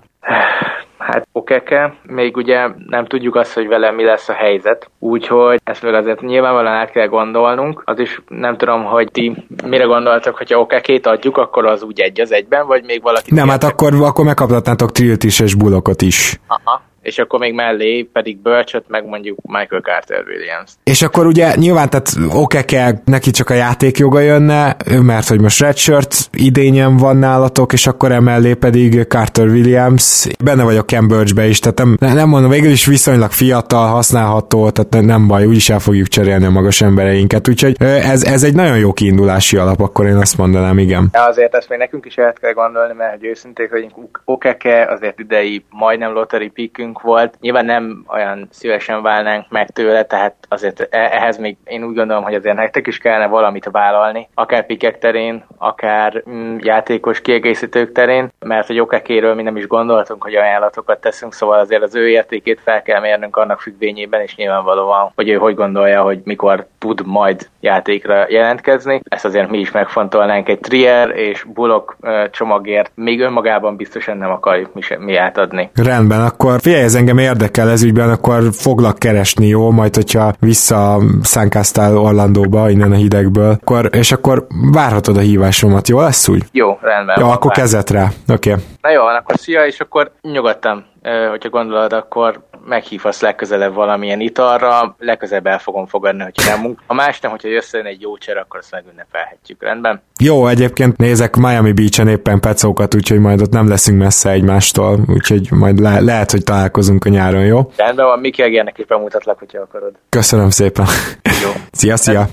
Hát okeke, még ugye nem tudjuk azt, hogy vele mi lesz a helyzet, úgyhogy ezt meg azért nyilvánvalóan át kell gondolnunk. Az is nem tudom, hogy ti mire gondoltok, hogyha okekét adjuk, akkor az úgy egy az egyben, vagy még valaki... Nem, hát akkor, akkor megkaphatnátok Trilt is és Bullockot is. Aha és akkor még mellé pedig Bölcsöt, meg mondjuk Michael Carter Williams. És akkor ugye nyilván, tehát okeke, neki csak a játékjoga jönne, mert hogy most redshirt idényen van nálatok, és akkor emellé pedig Carter Williams, benne vagyok Cambridge-be is, tehát nem, nem mondom, végül is viszonylag fiatal, használható, tehát nem baj, úgyis el fogjuk cserélni a magas embereinket, úgyhogy ez, ez egy nagyon jó kiindulási alap, akkor én azt mondanám, igen. De azért ezt még nekünk is el kell gondolni, mert hogy őszintén, hogy okeke azért idei majdnem lottery pickünk dolgunk volt. Nyilván nem olyan szívesen válnánk meg tőle, tehát azért ehhez még én úgy gondolom, hogy azért nektek is kellene valamit vállalni, akár pikek terén, akár mm, játékos kiegészítők terén, mert hogy okekéről mi nem is gondoltunk, hogy ajánlatokat teszünk, szóval azért az ő értékét fel kell mérnünk annak függvényében, és nyilvánvalóan, hogy ő hogy gondolja, hogy mikor tud majd játékra jelentkezni. Ezt azért mi is megfontolnánk egy Trier és Bullock csomagért, még önmagában biztosan nem akarjuk mi, sem, mi átadni. Rendben, akkor figyelj, ez engem érdekel ez ügyben, akkor foglak keresni, jó? Majd, hogyha vissza szánkáztál Orlandóba, innen a hidegből, akkor, és akkor várhatod a hívásomat, jó lesz úgy? Jó, rendben. Jó, akkor kezet rá, oké. Okay. Na jó, akkor szia, és akkor nyugodtan, hogyha gondolod, akkor meghívhatsz legközelebb valamilyen italra, legközelebb el fogom fogadni, hogyha nem munk. Ha más nem, hogyha összejön egy jó cser, akkor azt megünnepelhetjük, rendben? Jó, egyébként nézek Miami Beach-en éppen pecókat, úgyhogy majd ott nem leszünk messze egymástól, úgyhogy majd le- lehet, hogy találkozunk a nyáron, jó? Rendben van, Miki Egérnek is bemutatlak, hogyha akarod. Köszönöm szépen. Jó. [LAUGHS] szia, szia.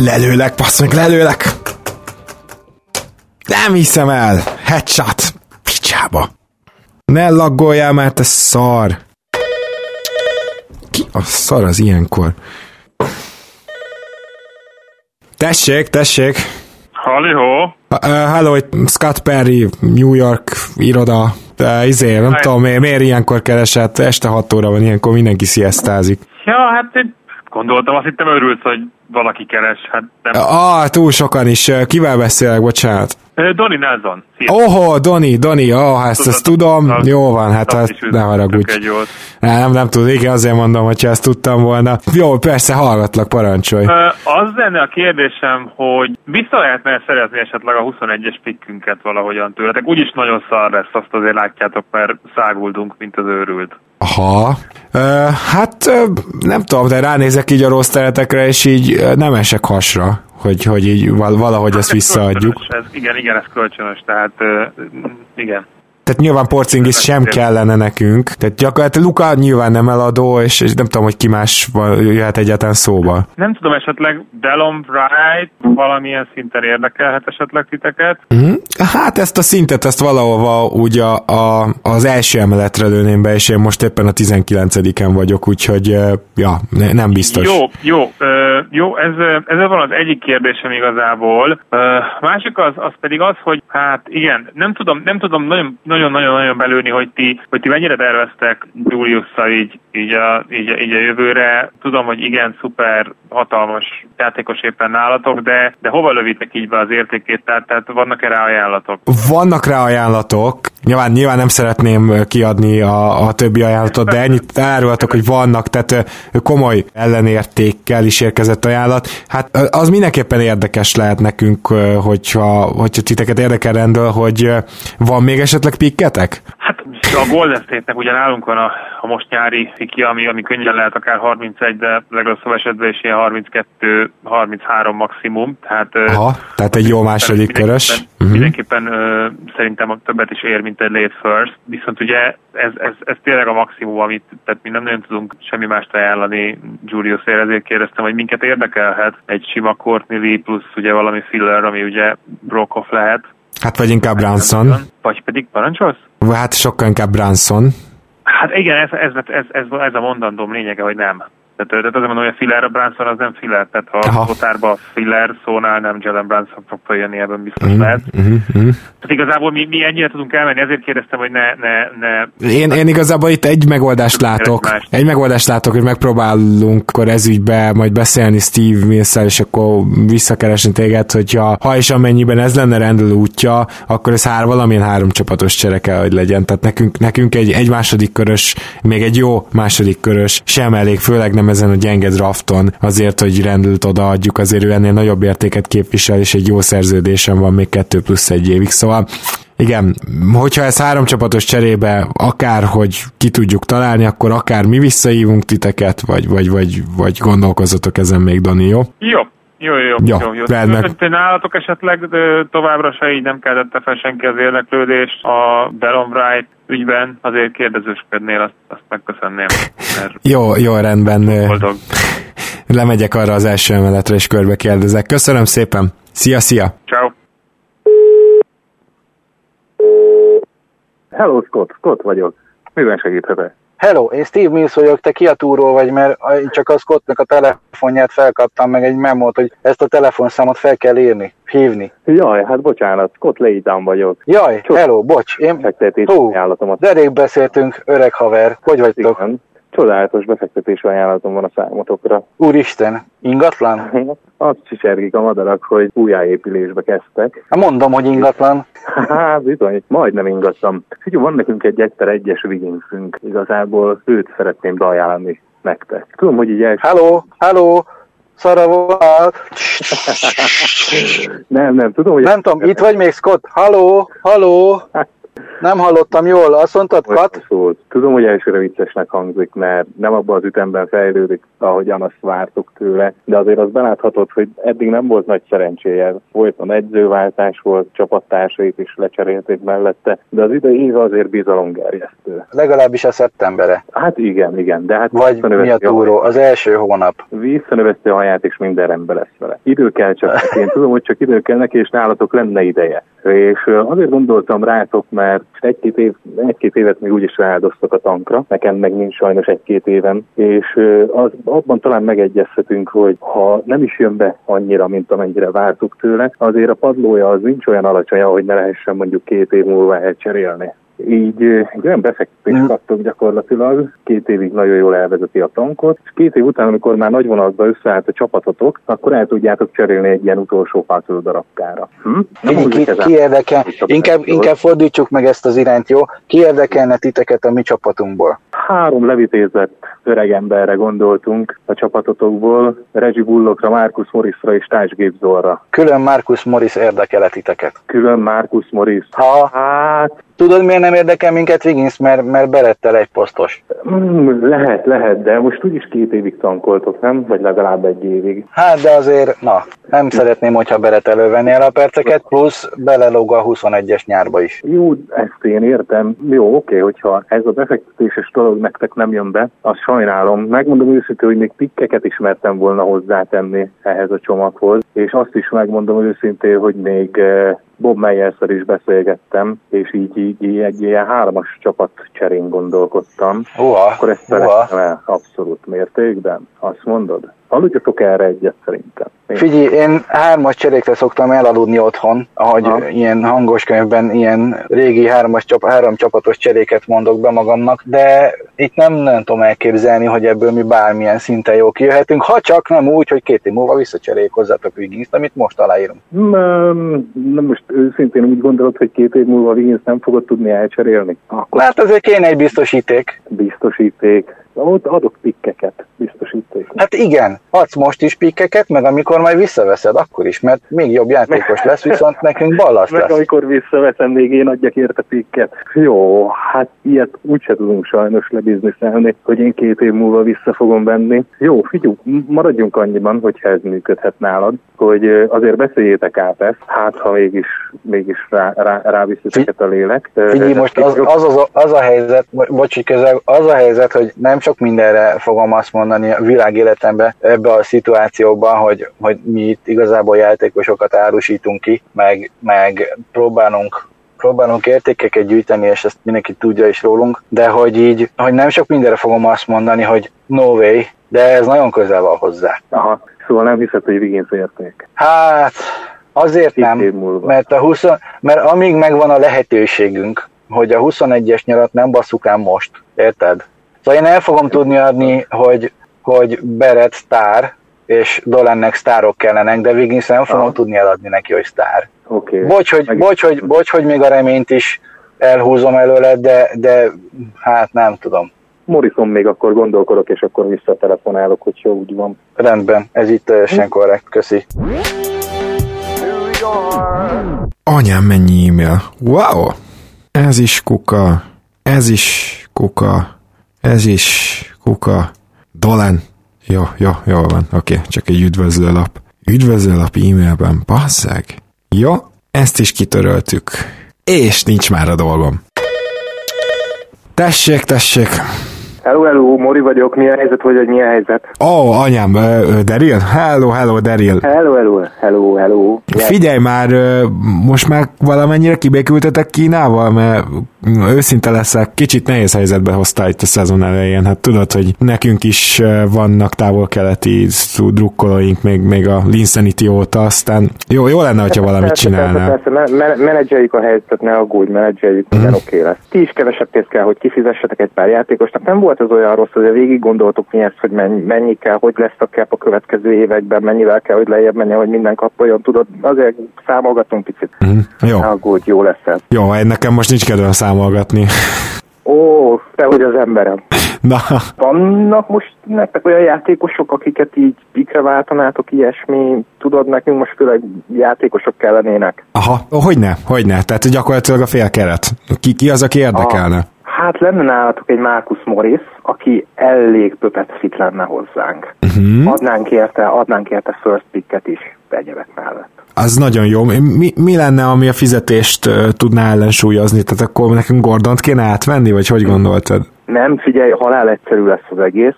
Lelőlek, passz meg, lelőlek! Nem hiszem el! Headshot! Picsába! Ne laggoljál már, te szar! Ki a szar az ilyenkor? Tessék, tessék! Halihó! Hello, itt Scott Perry, New York iroda. De izé, nem Hi. tudom, miért, miért ilyenkor keresett, este 6 óra van, ilyenkor mindenki sziasztázik. Ja, hát én gondoltam, azt hittem örülsz, hogy valaki keres, hát nem. Ah, túl sokan is. Kivel beszélek, bocsánat? Donny Nelson. Oho, Donny, ó, oh, ezt, ezt tudom, az, jó van, hát ezt ne haragudj. Nem, nem tudom, igen, azért mondom, hogyha ezt tudtam volna. Jó, persze, hallgatlak, parancsolj. Az lenne a kérdésem, hogy vissza lehetne szeretni esetleg a 21-es pikkünket valahogyan tőletek. Úgyis nagyon szar lesz, azt azért látjátok, mert száguldunk, mint az őrült. Aha. Uh, hát uh, nem tudom, de ránézek így a rossz teretekre, és így uh, nem esek hasra, hogy, hogy így valahogy ezt visszaadjuk. Ez, igen, igen, ez kölcsönös, tehát igen. Tehát nyilván Porzingis sem kellene nekünk, tehát gyakorlatilag Luka nyilván nem eladó, és, és nem tudom, hogy ki más jöhet egyáltalán szóba. Nem tudom, esetleg Delon Wright valamilyen szinten érdekelhet esetleg titeket. Mhm. Hát ezt a szintet, ezt valahova úgy a, a, az első emeletre lőném be, és én most éppen a 19-en vagyok, úgyhogy ja, ne, nem biztos. Jó, jó, jó, ez, ez van az egyik kérdésem igazából. Másik az, az pedig az, hogy hát igen, nem tudom, nem tudom nagyon, nagyon, nagyon, nagyon belőni, hogy ti, hogy ti mennyire terveztek julius így, így, a, így, így a jövőre. Tudom, hogy igen, szuper, hatalmas játékos éppen nálatok, de, de hova lövitek így be az értékét? Tehát, tehát vannak-e rá ajánlatok? Vannak rá ajánlatok, nyilván, nyilván nem szeretném kiadni a, a többi ajánlatot, de ennyit elárulhatok, hogy vannak, tehát komoly ellenértékkel is érkezett ajánlat. Hát az mindenképpen érdekes lehet nekünk, hogyha, hogyha titeket érdekel rendől, hogy van még esetleg pikketek? Hát a Golden State-nek ugye nálunk van a, a most nyári fiki, ami, ami könnyen lehet akár 31, de legrosszabb esetben is ilyen 32-33 maximum. Tehát, Aha, tehát egy jó második körös. Mindenképpen, Mhm. mindenképpen ö, szerintem a többet is ér, mint egy late first, viszont ugye ez, ez, ez tényleg a maximum, amit, tehát mi nem nagyon tudunk semmi mást ajánlani Juliusért, ezért kérdeztem, hogy minket érdekelhet egy sima Courtney Lee plusz ugye valami filler, ami ugye Brokoff lehet, Hát vagy inkább Branson. vagy pedig parancsolsz? Hát sokkal inkább Branson. Hát igen, ez, ez, ez, ez, ez a mondandóm lényege, hogy nem. Tehát, tehát azért mondom, hogy a filler Branson az nem filler, tehát ha Aha. a kotárba filler szónál nem Jalen Branson fog följönni, ebben biztos Mhm, lehet. mhm, mhm. Tehát igazából mi, mi ennyire tudunk elmenni, ezért kérdeztem, hogy ne, ne, ne Én, én igazából itt egy megoldást látok. Mást. Egy megoldást látok, hogy megpróbálunk akkor ezügybe majd beszélni Steve mills és akkor visszakeresni téged, hogyha ha és amennyiben ez lenne rendelő útja, akkor ez hár, valamilyen három csapatos csere kell, hogy legyen. Tehát nekünk, nekünk egy, egy második körös, még egy jó második körös sem elég, főleg nem ezen a gyenge drafton, azért, hogy rendült odaadjuk, azért ő ennél nagyobb értéket képvisel, és egy jó szerződésem van még kettő plusz egy évig, szóval igen, hogyha ez három csapatos cserébe akár, hogy ki tudjuk találni, akkor akár mi visszahívunk titeket, vagy, vagy, vagy, vagy gondolkozzatok ezen még, Dani, jó? Jó, jó, jó, Jó, jó. jó. rendben. Hogy te nálatok esetleg de továbbra se így nem keltette fel senki az érdeklődést a Delon Wright ügyben, azért kérdezősködnél, azt, azt megköszönném, mert [LAUGHS] Jó, jó, rendben. boldog. Lemegyek arra az első emeletre, és körbe kérdezek. Köszönöm szépen. Szia, szia! Ciao. Hello, Scott, Scott vagyok. Miben segíthetek? Hello, én Steve Mills vagyok, te ki a túról vagy, mert én csak a Scottnak a telefonját felkaptam, meg egy memót, hogy ezt a telefonszámot fel kell írni, hívni. Jaj, hát bocsánat, Scott Laydown vagyok. Jaj, hello, bocs, én... Befektetési Hú, ajánlatomat. de rég beszéltünk, öreg haver, hogy vagytok? Igen. Csodálatos befektetési ajánlatom van a számotokra. Úristen, ingatlan? Azt csicsergik a madarak, hogy újjáépülésbe kezdtek. Hát mondom, hogy ingatlan. Hát bizony, majdnem ingattam. Figyelj, van nekünk egy 1 per 1-es Wigginsünk. Igazából őt szeretném beajánlani nektek. Tudom, hogy így el... Hello, hello, szara volt. Nem, nem, tudom, hogy... Nem tudom, itt vagy még Scott? Halló, halló. Nem hallottam jól, azt mondtad, Kat? Szólt. Tudom, hogy elsőre viccesnek hangzik, mert nem abban az ütemben fejlődik, ahogyan azt vártuk tőle, de azért az beláthatod, hogy eddig nem volt nagy szerencséje. Folyton edzőváltás volt, csapattársait is lecserélték mellette, de az idei év azért bizalomgerjesztő. Legalábbis a szeptembere. Hát igen, igen, de hát Vagy mi a túró, az első hónap. Visszanöveszti a haját, és minden rendben lesz vele. Idő kell csak. Én tudom, hogy csak idő kell neki, és nálatok lenne ideje. És azért gondoltam rátok, mert egy-két, év, egy-két évet még úgyis rááldoztak a tankra, nekem meg nincs sajnos egy-két évem, és az, abban talán megegyezhetünk, hogy ha nem is jön be annyira, mint amennyire vártuk tőle, azért a padlója az nincs olyan alacsony, hogy ne lehessen mondjuk két év múlva elcserélni. Így egy olyan befektetést kaptok gyakorlatilag, két évig nagyon jól elvezeti a tankot, és két év után, amikor már nagy vonalakban összeállt a csapatotok, akkor el tudjátok cserélni egy ilyen utolsó fácoló darabkára. Hm? Ki, ki, ki érdekel, inkább, inkább fordítsuk meg ezt az irányt, jó? Ki érdekelne titeket a mi csapatunkból? Három levitézett öregemberre gondoltunk a csapatotokból, Reggie Bullockra, Marcus Morrisra és Taj Gibsonra. Külön Marcus Morris érdekele titeket. Külön Marcus Morris. Ha, Hát, tudod miért nem érdekel minket Wiggins, mert, mert belettel egy posztos. Mm, lehet, lehet, de most úgyis két évig tankoltok, nem? Vagy legalább egy évig. Hát de azért, na, nem szeretném, hogyha Beret elővenni el a perceket, plusz belelóg a 21-es nyárba is. Jó, ezt én értem. Jó, oké, hogyha ez a befektetéses dolog nektek nem jön be, azt sajnálom. Megmondom őszintén, hogy még pikkeket is mertem volna hozzátenni ehhez a csomaghoz, és azt is megmondom őszintén, hogy még eh, Bob meyers is beszélgettem, és így, így, egy ilyen hármas csapat cserén gondolkodtam. Uha, Akkor ezt szeretném el abszolút mértékben. Azt mondod? Aludjatok erre egyet szerintem. Én- Figyelj, én hármas cserékre szoktam elaludni otthon, ahogy Aha. ilyen hangos könyvben ilyen régi hármas három csapatos cseréket mondok be magamnak, de itt nem, nem tudom elképzelni, hogy ebből mi bármilyen szinten jó kijöhetünk, ha csak nem úgy, hogy két év múlva visszacseréljük hozzátok Wiggins-t, amit most aláírunk. Nem, nem most őszintén úgy gondolod, hogy két év múlva Wiggins nem fogod tudni elcserélni? Akkor Hát azért kéne egy biztosíték. biztosíték. Ott adok pikkeket, biztosíték. Hát igen, adsz most is pikkeket, meg amikor majd visszaveszed, akkor is, mert még jobb játékos lesz, viszont nekünk ballaszt Meg lesz. amikor visszaveszem, még én adjak érte pikket. Jó, hát ilyet úgyse tudunk sajnos lebizniszelni, hogy én két év múlva vissza fogom venni. Jó, figyelj, maradjunk annyiban, hogyha ez működhet nálad, hogy azért beszéljétek át ezt, hát ha mégis, mégis rá, rá, ráviszitek a lélek. Figyelj, most az, az, az, az a helyzet, bo- bocsi közel, az a helyzet, hogy nem sok mindenre fogom azt mondani a világ életemben ebbe a szituációban, hogy, hogy mi itt igazából játékosokat árusítunk ki, meg, meg próbálunk próbálunk értékeket gyűjteni, és ezt mindenki tudja is rólunk, de hogy így, hogy nem sok mindenre fogom azt mondani, hogy no way, de ez nagyon közel van hozzá. Aha, szóval nem hiszed, hogy Wiggins érték. Hát azért Tíz nem, mert, a 20, mert amíg megvan a lehetőségünk, hogy a 21-es nyarat nem basszuk ám most, érted? Szóval én el fogom tudni adni, hogy, hogy Beret sztár, és Dolannek sztárok kellenek, de Wiggins nem fogom Aha. tudni eladni neki, hogy sztár. Oké. Bocs, hogy, Meg- bocs, hogy, bocs, hogy még a reményt is elhúzom előle, de, de hát nem tudom. Morrison még akkor gondolkodok, és akkor visszatelefonálok, hogy jó úgy van. Rendben, ez itt teljesen korrekt, köszi. Anyám, mennyi e-mail. Wow! Ez is kuka, ez is kuka, ez is kuka. Dolan. Jó, jó, jó van. Oké, okay, csak egy üdvözlőlap. Üdvözlőlap e-mailben, basszeg. Jó, ezt is kitöröltük. És nincs már a dolgom. Tessék, tessék. Hello, hello, Mori vagyok, mi a helyzet, vagy hogy mi a helyzet? Ó, oh, anyám, ö, Daryl? Hello, hello, Daryl. Hello, hello, hello, hello. Figyelj már, most már valamennyire kibékültetek Kínával, mert őszinte leszek, kicsit nehéz helyzetbe hoztál itt a szezon elején. Hát tudod, hogy nekünk is vannak távol-keleti drukkolóink még, még a Linsanity óta, aztán jó, jó lenne, hogyha valamit persze, persze, csinálnál. persze, me- me- menedzseljük a helyzetet, ne aggódj, menedzseljük, minden oké okay lesz. Ti is kevesebb pénzt kell, hogy kifizessetek egy pár játékosnak. Nem volt az olyan rossz, hogy végig gondoltuk mi ezt, hogy mennyi, mennyi kell, hogy lesz a cap a következő években, mennyivel kell, hogy lejjebb menjen, hogy minden kapoljon. Tudod, azért számolgatunk picit. Mhm, Jó, Ne aggódj, jó lesz ez. jó, nekem most nincs kedvem számolgatni. Ó, te vagy az emberem. Na, Vannak most nektek olyan játékosok, akiket így pikre váltanátok, ilyesmi, tudod, nekünk most főleg játékosok kellenének. aha, hogyne, hogyne, tehát gyakorlatilag a fél keret. Ki, ki az, aki érdekelne? Hát lenne nálatok egy Marcus Morris, aki elég pöpet fit lenne hozzánk. Uh-huh. Adnánk érte, adnánk érte first picket is egyebek mellett. Az nagyon jó. Mi, mi lenne, ami a fizetést uh, tudná ellensúlyozni? Tehát akkor nekünk Gordont kéne átvenni, vagy hogy gondoltad? Nem, figyelj, halál egyszerű lesz az egész.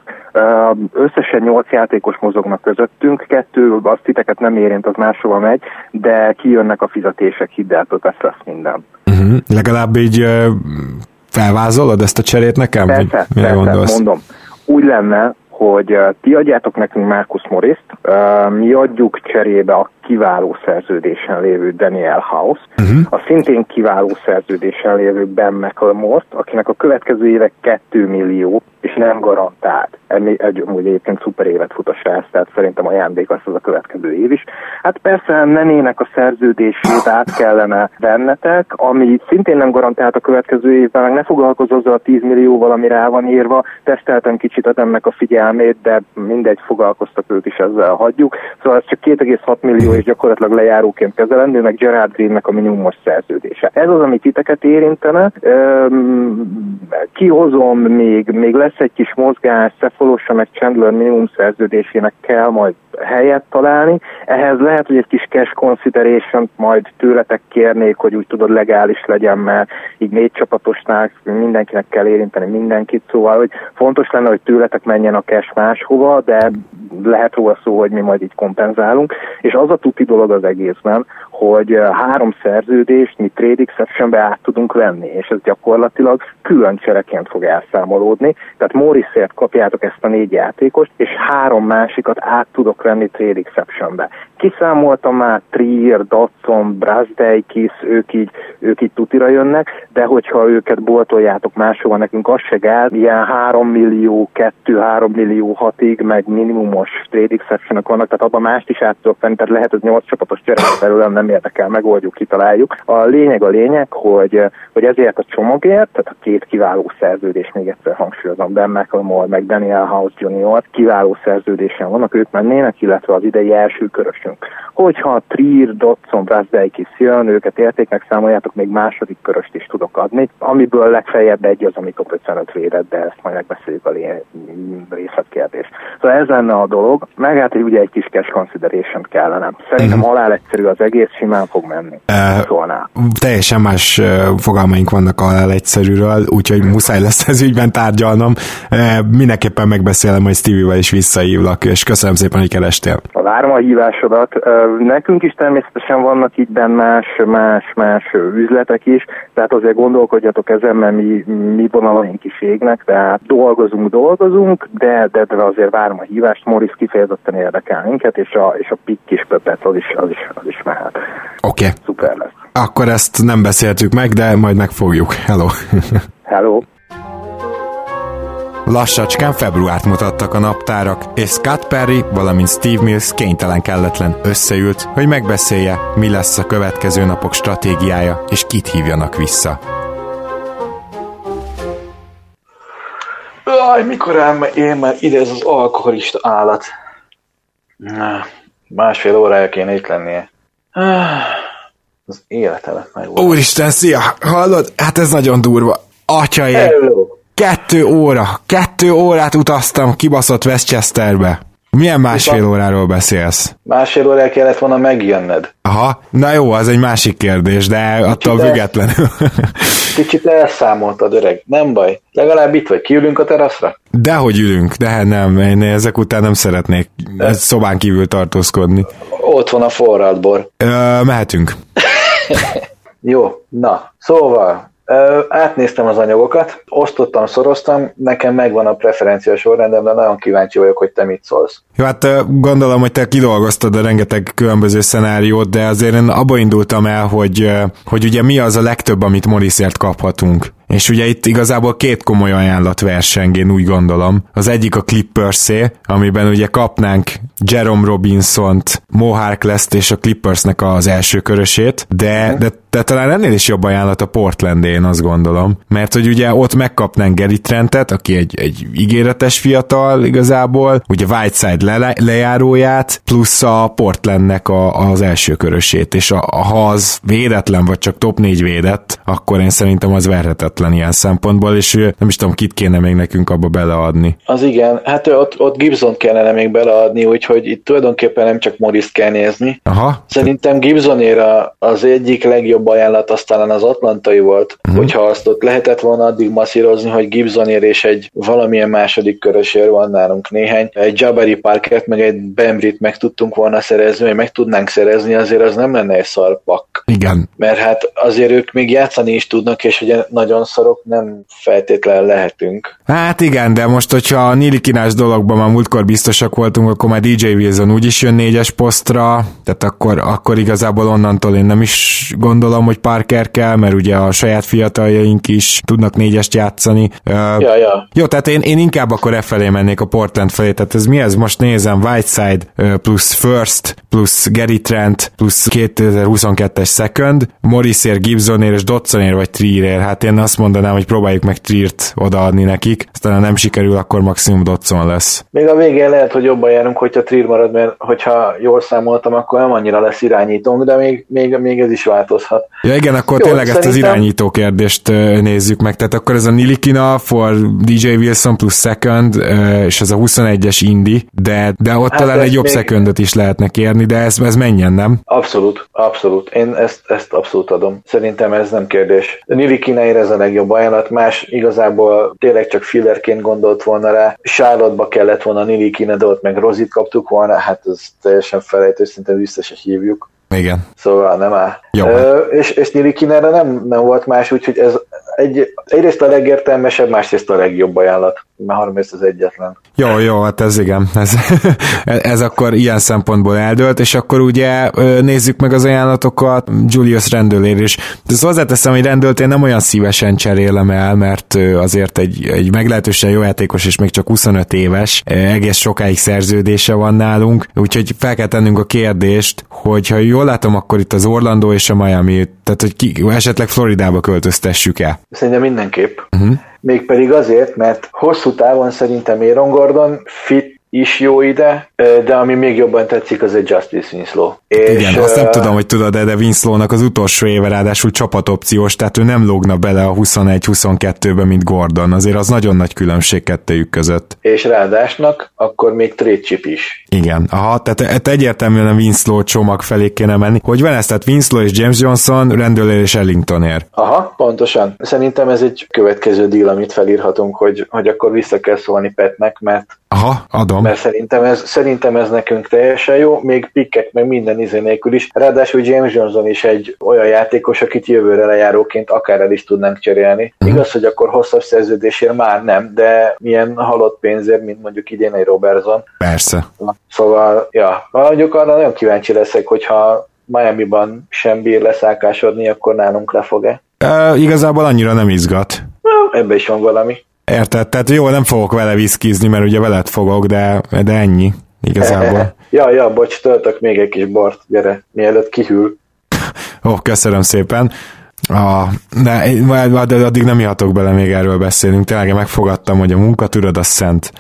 Összesen nyolc játékos mozognak közöttünk, kettő azt titeket nem érint, az máshova megy, de kijönnek a fizetések, hidd el, lesz minden. Uh-huh. Legalább így uh, felvázolod ezt a cserét nekem? Persze, mire persze, gondolsz? mondom. Úgy lenne, hogy ti adjátok nekünk Marcus Morris-t, mi adjuk cserébe a kiváló szerződésen lévő Daniel House, Uh-huh. a szintén kiváló szerződésen lévő Ben McLemore-t, akinek a következő évek 2 millió, és nem garantált. egy, egy, egy egyébként szuper évet fut a srác, tehát szerintem ajándék lesz az a következő év is. Hát persze nenének a szerződését át kellene vennetek, ami szintén nem garantált a következő évben, meg ne foglalkozz azzal a 10 millióval, ami rá van írva, teszteltem kicsit a ennek a figyelmét, de mindegy, foglalkoztak ők is ezzel, hagyjuk. Szóval ez csak 2,6 millió és gyakorlatilag lejáróként kezelendő, meg Gerard Greennek a minimumos szerződése. Ez az, ami titeket érintene. kihozom még, még lesz egy kis mozgás, Cephalosra meg Chandler minimum szerződésének kell majd helyet találni. Ehhez lehet, hogy egy kis cash consideration majd tőletek kérnék, hogy úgy tudod legális legyen, mert így négy csapatosnál mindenkinek kell érinteni mindenkit, szóval hogy fontos lenne, hogy tőletek menjen a cash máshova, de lehet róla szó, hogy mi majd így kompenzálunk. És az a tuti dolog az egészben, hogy három szerződést mi trade exceptionbe át tudunk venni, és ez gyakorlatilag külön csereként fog elszámolódni. Tehát Morrisért kapjátok ezt a négy játékost, és három másikat át tudok venni trade exceptionbe. Kiszámoltam már Trier, Datson, Brasdeikis, ők így, ők így tutira jönnek, de hogyha őket boltoljátok máshova, nekünk az se gál, ilyen 3 millió, 2-3 millió 6-ig, meg minimumos trade exception vannak, tehát abban mást is át tudok venni, tehát lehet, hogy 8 csapatos csere belőlem nem érdekel, megoldjuk, kitaláljuk. A lényeg a lényeg, hogy, hogy ezért a csomagért, tehát a két kiváló szerződés, még egyszer hangsúlyozom, Ben McLemore, meg Daniel House Jr. kiváló szerződésen vannak, ők mennének, illetve az idei első körösünk. Hogyha Trier, Dodson, Brasdeikis jön, őket értéknek számoljátok, még második köröst is tudok adni, amiből legfeljebb egy az, ami top 55 védett, de ezt majd megbeszéljük a részletkérdés. Szóval ez lenne a dolog, meg hát hogy ugye egy kis cash consideration kellene. Szerintem halál egyszerű az egész, simán fog menni. Uh, Teljesen más fogalmaink vannak a egyszerűről, úgyhogy muszáj lesz ez ügyben tárgyalnom. Uh, mindenképpen megbeszélem, hogy Stevie-vel is visszahívlak, és köszönöm szépen, hogy kerestél. Várom a hívásodat. Nekünk is természetesen vannak itt más, más, más üzletek is, tehát azért gondolkodjatok ezen, mert mi, mi vonalaink is égnek, tehát dolgozunk, dolgozunk, de, de, de azért várom a hívást, Morris kifejezetten érdekel minket, és a, és a pikk kis pöpet az is, az is, az is mehet. Oké. Okay. Szuper lesz. Akkor ezt nem beszéltük meg, de majd megfogjuk. Hello. [LAUGHS] Hello. Lassacskán februárt mutattak a naptárak, és Scott Perry, valamint Steve Mills kénytelen kelletlen összeült, hogy megbeszélje, mi lesz a következő napok stratégiája, és kit hívjanak vissza. Aj, mikor ám én már ide ez az alkoholista állat? Másfél órája kéne itt lennie. Az életemet meg volt. Úristen, szia! Hallod? Hát ez nagyon durva. Atyaé! Hello! Kettő óra, kettő órát utaztam kibaszott Westchesterbe. Milyen másfél óráról beszélsz? Másfél órára kellett volna megjönned. Aha, na jó, az egy másik kérdés, de Kicsit attól függetlenül. [LAUGHS] Kicsit elszámoltad, öreg. Nem baj. Legalább itt vagy. Kiülünk a teraszra? Dehogy ülünk, de hát nem. Én ezek után nem szeretnék de... szobán kívül tartózkodni. Ott van a forradbor. Ö, mehetünk. [LAUGHS] jó, na. Szóval, Átnéztem az anyagokat, osztottam, szoroztam, nekem megvan a preferencia sorrendem, de nagyon kíváncsi vagyok, hogy te mit szólsz. Jó, hát gondolom, hogy te kidolgoztad a rengeteg különböző szenáriót, de azért én abba indultam el, hogy, hogy ugye mi az a legtöbb, amit Morrisért kaphatunk. És ugye itt igazából két komoly ajánlat verseng, én úgy gondolom. Az egyik a clippers amiben ugye kapnánk Jerome Robinson-t, Mo Harkless-t és a Clippersnek az első körösét, de, de, de talán ennél is jobb ajánlat a portland én azt gondolom. Mert hogy ugye ott megkapnánk Gary Trentet, aki egy, egy ígéretes fiatal igazából, ugye Whiteside le, lejáróját, plusz a Portlandnek a, az első körösét, és a, ha az védetlen, vagy csak top 4 védett, akkor én szerintem az verhetetlen ilyen szempontból, és nem is tudom, kit kéne még nekünk abba beleadni. Az igen, hát ott, ott Gibson kellene még beleadni, úgyhogy itt tulajdonképpen nem csak morris kell nézni. Aha. Szerintem Gibsonéra az egyik legjobb ajánlat aztán az atlantai volt, uh-huh. hogyha azt ott lehetett volna addig masszírozni, hogy Gibsonér és egy valamilyen második körösér van nálunk néhány, egy Jabari Parkert, meg egy Bembrit meg tudtunk volna szerezni, vagy meg tudnánk szerezni, azért az nem lenne egy szarpak. Igen. Mert hát azért ők még játszani is tudnak, és ugye nagyon szarok nem feltétlenül lehetünk. Hát igen, de most, hogyha a Nili Kinás dologban már múltkor biztosak voltunk, akkor már DJ Wilson úgyis jön négyes posztra, tehát akkor, akkor igazából onnantól én nem is gondolom, gondolom, hogy Parker kell, mert ugye a saját fiataljaink is tudnak négyest játszani. Ja, ja. Jó, tehát én, én inkább akkor e felé mennék a Portland felé, tehát ez mi ez? Most nézem, Whiteside plusz First, plusz Gary Trent, plusz 2022-es Second, Morrisért, Gibsonért és Dodsonért vagy Trierért. Hát én azt mondanám, hogy próbáljuk meg Triert odaadni nekik, aztán ha nem sikerül, akkor maximum Dodson lesz. Még a végén lehet, hogy jobban járunk, hogyha Trier marad, mert hogyha jól számoltam, akkor nem annyira lesz irányítónk, de még, még, még ez is változhat. Ja igen, akkor Jó, tényleg szerintem... ezt az irányító kérdést nézzük meg. Tehát akkor ez a Nilikina for DJ Wilson plusz second, és ez a 21-es Indi, de, de ott hát talán egy jobb még... secondot is lehetne kérni, de ez, ez menjen, nem? Abszolút, abszolút. Én ezt, ezt abszolút adom. Szerintem ez nem kérdés. Nilikina ez a legjobb ajánlat, más igazából tényleg csak fillerként gondolt volna rá. Charlotte-ba kellett volna Nilikina, de ott meg Rozit kaptuk volna, hát ez teljesen felejtő, szerintem vissza se hívjuk. Igen. Szóval nem áll. Jó, Ö, és, és Nilikinára nem, nem volt más, úgyhogy ez egy, egyrészt a legértelmesebb, másrészt a legjobb ajánlat. Már harmadik az egyetlen. Jó, jó, hát ez igen. Ez, [LAUGHS] ez akkor ilyen szempontból eldőlt, és akkor ugye nézzük meg az ajánlatokat Julius Rendőlér is. De ezt hozzáteszem, hogy Rendőlt én nem olyan szívesen cserélem el, mert azért egy, egy meglehetősen jó játékos, és még csak 25 éves, egész sokáig szerződése van nálunk, úgyhogy fel kell tennünk a kérdést, hogy ha jól látom, akkor itt az Orlando és a Miami, tehát hogy ki, esetleg Floridába költöztessük el. Szerintem mindenképp. Uh-huh. Mégpedig azért, mert hosszú távon szerintem Aaron Gordon fit is jó ide, de ami még jobban tetszik, az egy Justice Winslow. Igen, és, azt nem tudom, hogy tudod, de Winslow-nak az utolsó éve ráadásul csapatopciós, tehát ő nem lógna bele a 21-22-be, mint Gordon. Azért az nagyon nagy különbség kettőjük között. És ráadásnak akkor még trade chip is. Igen, aha, tehát, tehát egyértelműen a Winslow csomag felé kéne menni. Hogy van ez? Tehát Winslow és James Johnson, Rendőler és Ellingtonért. Aha, pontosan. Szerintem ez egy következő deal, amit felírhatunk, hogy, hogy akkor vissza kell szólni Petnek, mert Aha, adom. Mert szerintem ez, szerintem ez nekünk teljesen jó, még pikkek, meg minden izé nélkül is. Ráadásul James Johnson is egy olyan játékos, akit jövőre lejáróként akár el is tudnánk cserélni. Uh-huh. Igaz, hogy akkor hosszabb szerződésért már nem, de milyen halott pénzért, mint mondjuk idén egy Robertson. Persze. Szóval, ja, mondjuk arra nagyon kíváncsi leszek, hogyha Miami-ban sem bír leszákásodni, akkor nálunk lefog-e? E, igazából annyira nem izgat. Ebbe is van valami. Érted? Tehát jó, nem fogok vele viszkizni, mert ugye veled fogok, de, de ennyi igazából. [LAUGHS] ja, ja, bocs, töltök még egy kis bort, gyere, mielőtt kihűl. Ó, köszönöm szépen. A, de, de addig nem ihatok bele még erről beszélünk. Tényleg megfogadtam, hogy a munkatudod a szent.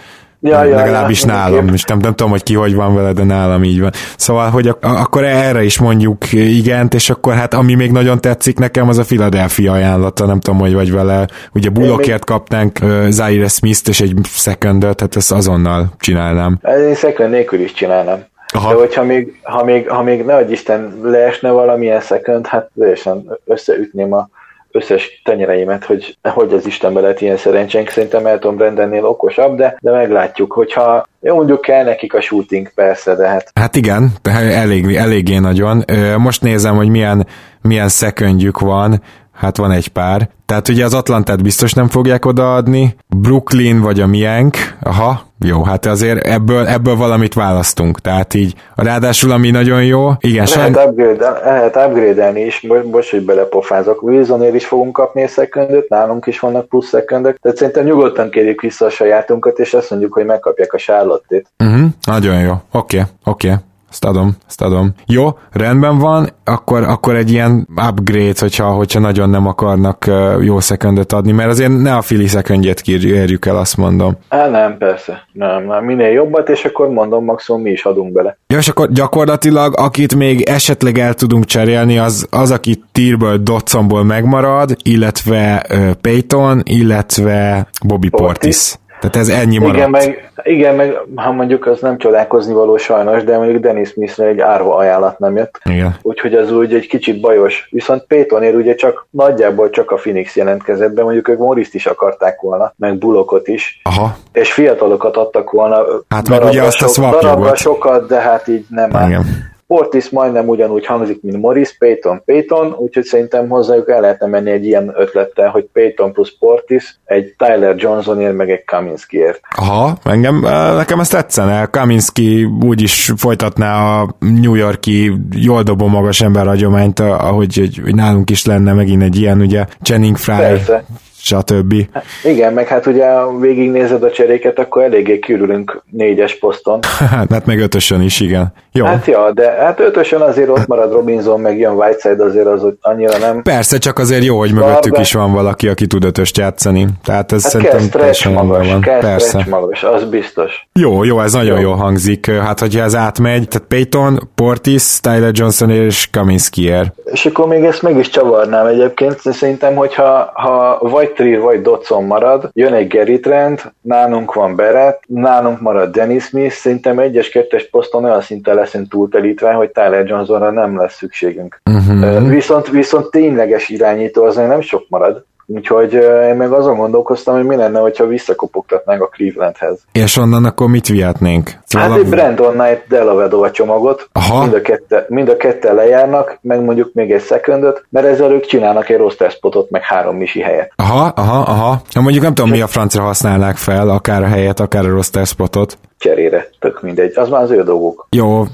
Ja, ja, legalábbis ja, nálam, és nem, nem tudom, hogy ki hogy van vele, de nálam így van. Szóval, hogy ak- akkor erre is mondjuk igent, és akkor hát ami még nagyon tetszik nekem, az a Philadelphia ajánlata, nem tudom, hogy vagy vele. Ugye Bullockért kapnánk uh, Zaire Smith-t és egy secondot, hát ezt azonnal csinálnám. Én second nélkül is csinálnám. Aha. De hogyha még, ha még, ha még nehogy Isten leesne valamilyen second, hát teljesen összeütném a összes tenyereimet, hogy hogy az Istenbe lett ilyen szerencsénk. Szerintem Elton Brendannél okosabb, de, de meglátjuk, hogyha jó, mondjuk kell nekik a shooting, persze, de hát... Hát igen, elég, eléggé nagyon. Most nézem, hogy milyen, milyen szeköngyük van. Hát van egy pár. Tehát ugye az Atlantát biztos nem fogják odaadni, Brooklyn vagy a miénk, aha, jó, hát azért ebből, ebből valamit választunk, tehát így, ráadásul ami nagyon jó, igen, lehet, sen... upgrade, lehet upgrade-elni is, bocs, hogy belepofázok, Wilsonért is fogunk kapni egy szekundöt, nálunk is vannak plusz szekundök, tehát szerintem nyugodtan kérjük vissza a sajátunkat, és azt mondjuk, hogy megkapják a sárlottét. Uh-huh, nagyon jó, oké, okay, oké. Okay. Ezt adom, ezt adom. Jó, rendben van, akkor, akkor egy ilyen upgrade, hogyha, hogyha nagyon nem akarnak jó szekundöt adni, mert azért ne a fili szekundjét kérjük el, azt mondom. Á, nem, persze. Nem, nem, minél jobbat, és akkor mondom, maximum mi is adunk bele. Ja, és akkor gyakorlatilag, akit még esetleg el tudunk cserélni, az, az aki Tírből, Dotsonból megmarad, illetve uh, Payton, illetve Bobby Portis. Portis. Tehát ez ennyi maradt. Igen, meg, igen, meg ha mondjuk az nem csodálkozni való sajnos, de mondjuk Dennis Smithre egy árva ajánlat nem jött. Igen. Úgyhogy az úgy egy kicsit bajos. Viszont Paytonért ugye csak nagyjából csak a Phoenix jelentkezett be, mondjuk ők Moriszt is akarták volna, meg Bullockot is. Aha. És fiatalokat adtak volna. Hát meg ugye azt a swapjogot. sokat, de hát így nem Igen. Portis majdnem ugyanúgy hangzik, mint Morris, Payton, Payton, úgyhogy szerintem hozzájuk el lehetne menni egy ilyen ötlettel, hogy Payton plusz Portis, egy Tyler Johnsonért, meg egy Kaminskiért. Aha, engem, nekem ezt tetszene. Kaminski úgyis folytatná a New Yorki jól dobó magas ember hagyományt, ahogy hogy, hogy nálunk is lenne megint egy ilyen, ugye Channing Fry, Persze stb. Hát, igen, meg hát ugye végignézed a cseréket, akkor eléggé körülünk négyes poszton. [LAUGHS] hát meg ötösön is, igen. Jó. Hát ja, de hát ötösön azért ott marad Robinson, meg jön Whiteside, azért az hogy annyira nem. Persze, csak azért jó, hogy mögöttük is van valaki, aki tud ötöst játszani. Tehát ez hát szerintem teljesen magas, van. Persze. magas, az biztos. Jó, jó, ez nagyon jó. jól hangzik. Hát, hogyha ez átmegy, tehát Peyton, Portis, Tyler Johnson és Kaminskier. És akkor még ezt meg is csavarnám egyébként, szerintem, hogyha ha vagy Trier vagy Dodson marad, jön egy Gary Trent, nálunk van Beret, nálunk marad Dennis Smith, szerintem egyes kettes poszton olyan szinten leszünk túltelítve, hogy Tyler Johnsonra nem lesz szükségünk. Uh-huh. Viszont, viszont tényleges irányító azért nem sok marad. Úgyhogy én meg azon gondolkoztam, hogy mi lenne, hogyha visszakopogtatnánk a Clevelandhez. És onnan akkor mit vihetnénk? Szóval hát egy Brandon Knight Delavedova csomagot, Aha. Mind, a kette, mind a kette lejárnak, meg mondjuk még egy secondot, mert ezzel ők csinálnak egy roster spotot, meg három misi helyet. Aha, aha, aha. Na mondjuk nem tudom, mi a francra használnák fel, akár a helyet, akár a roster spotot cserére, tök mindegy, az már az ő dolgok. Jó,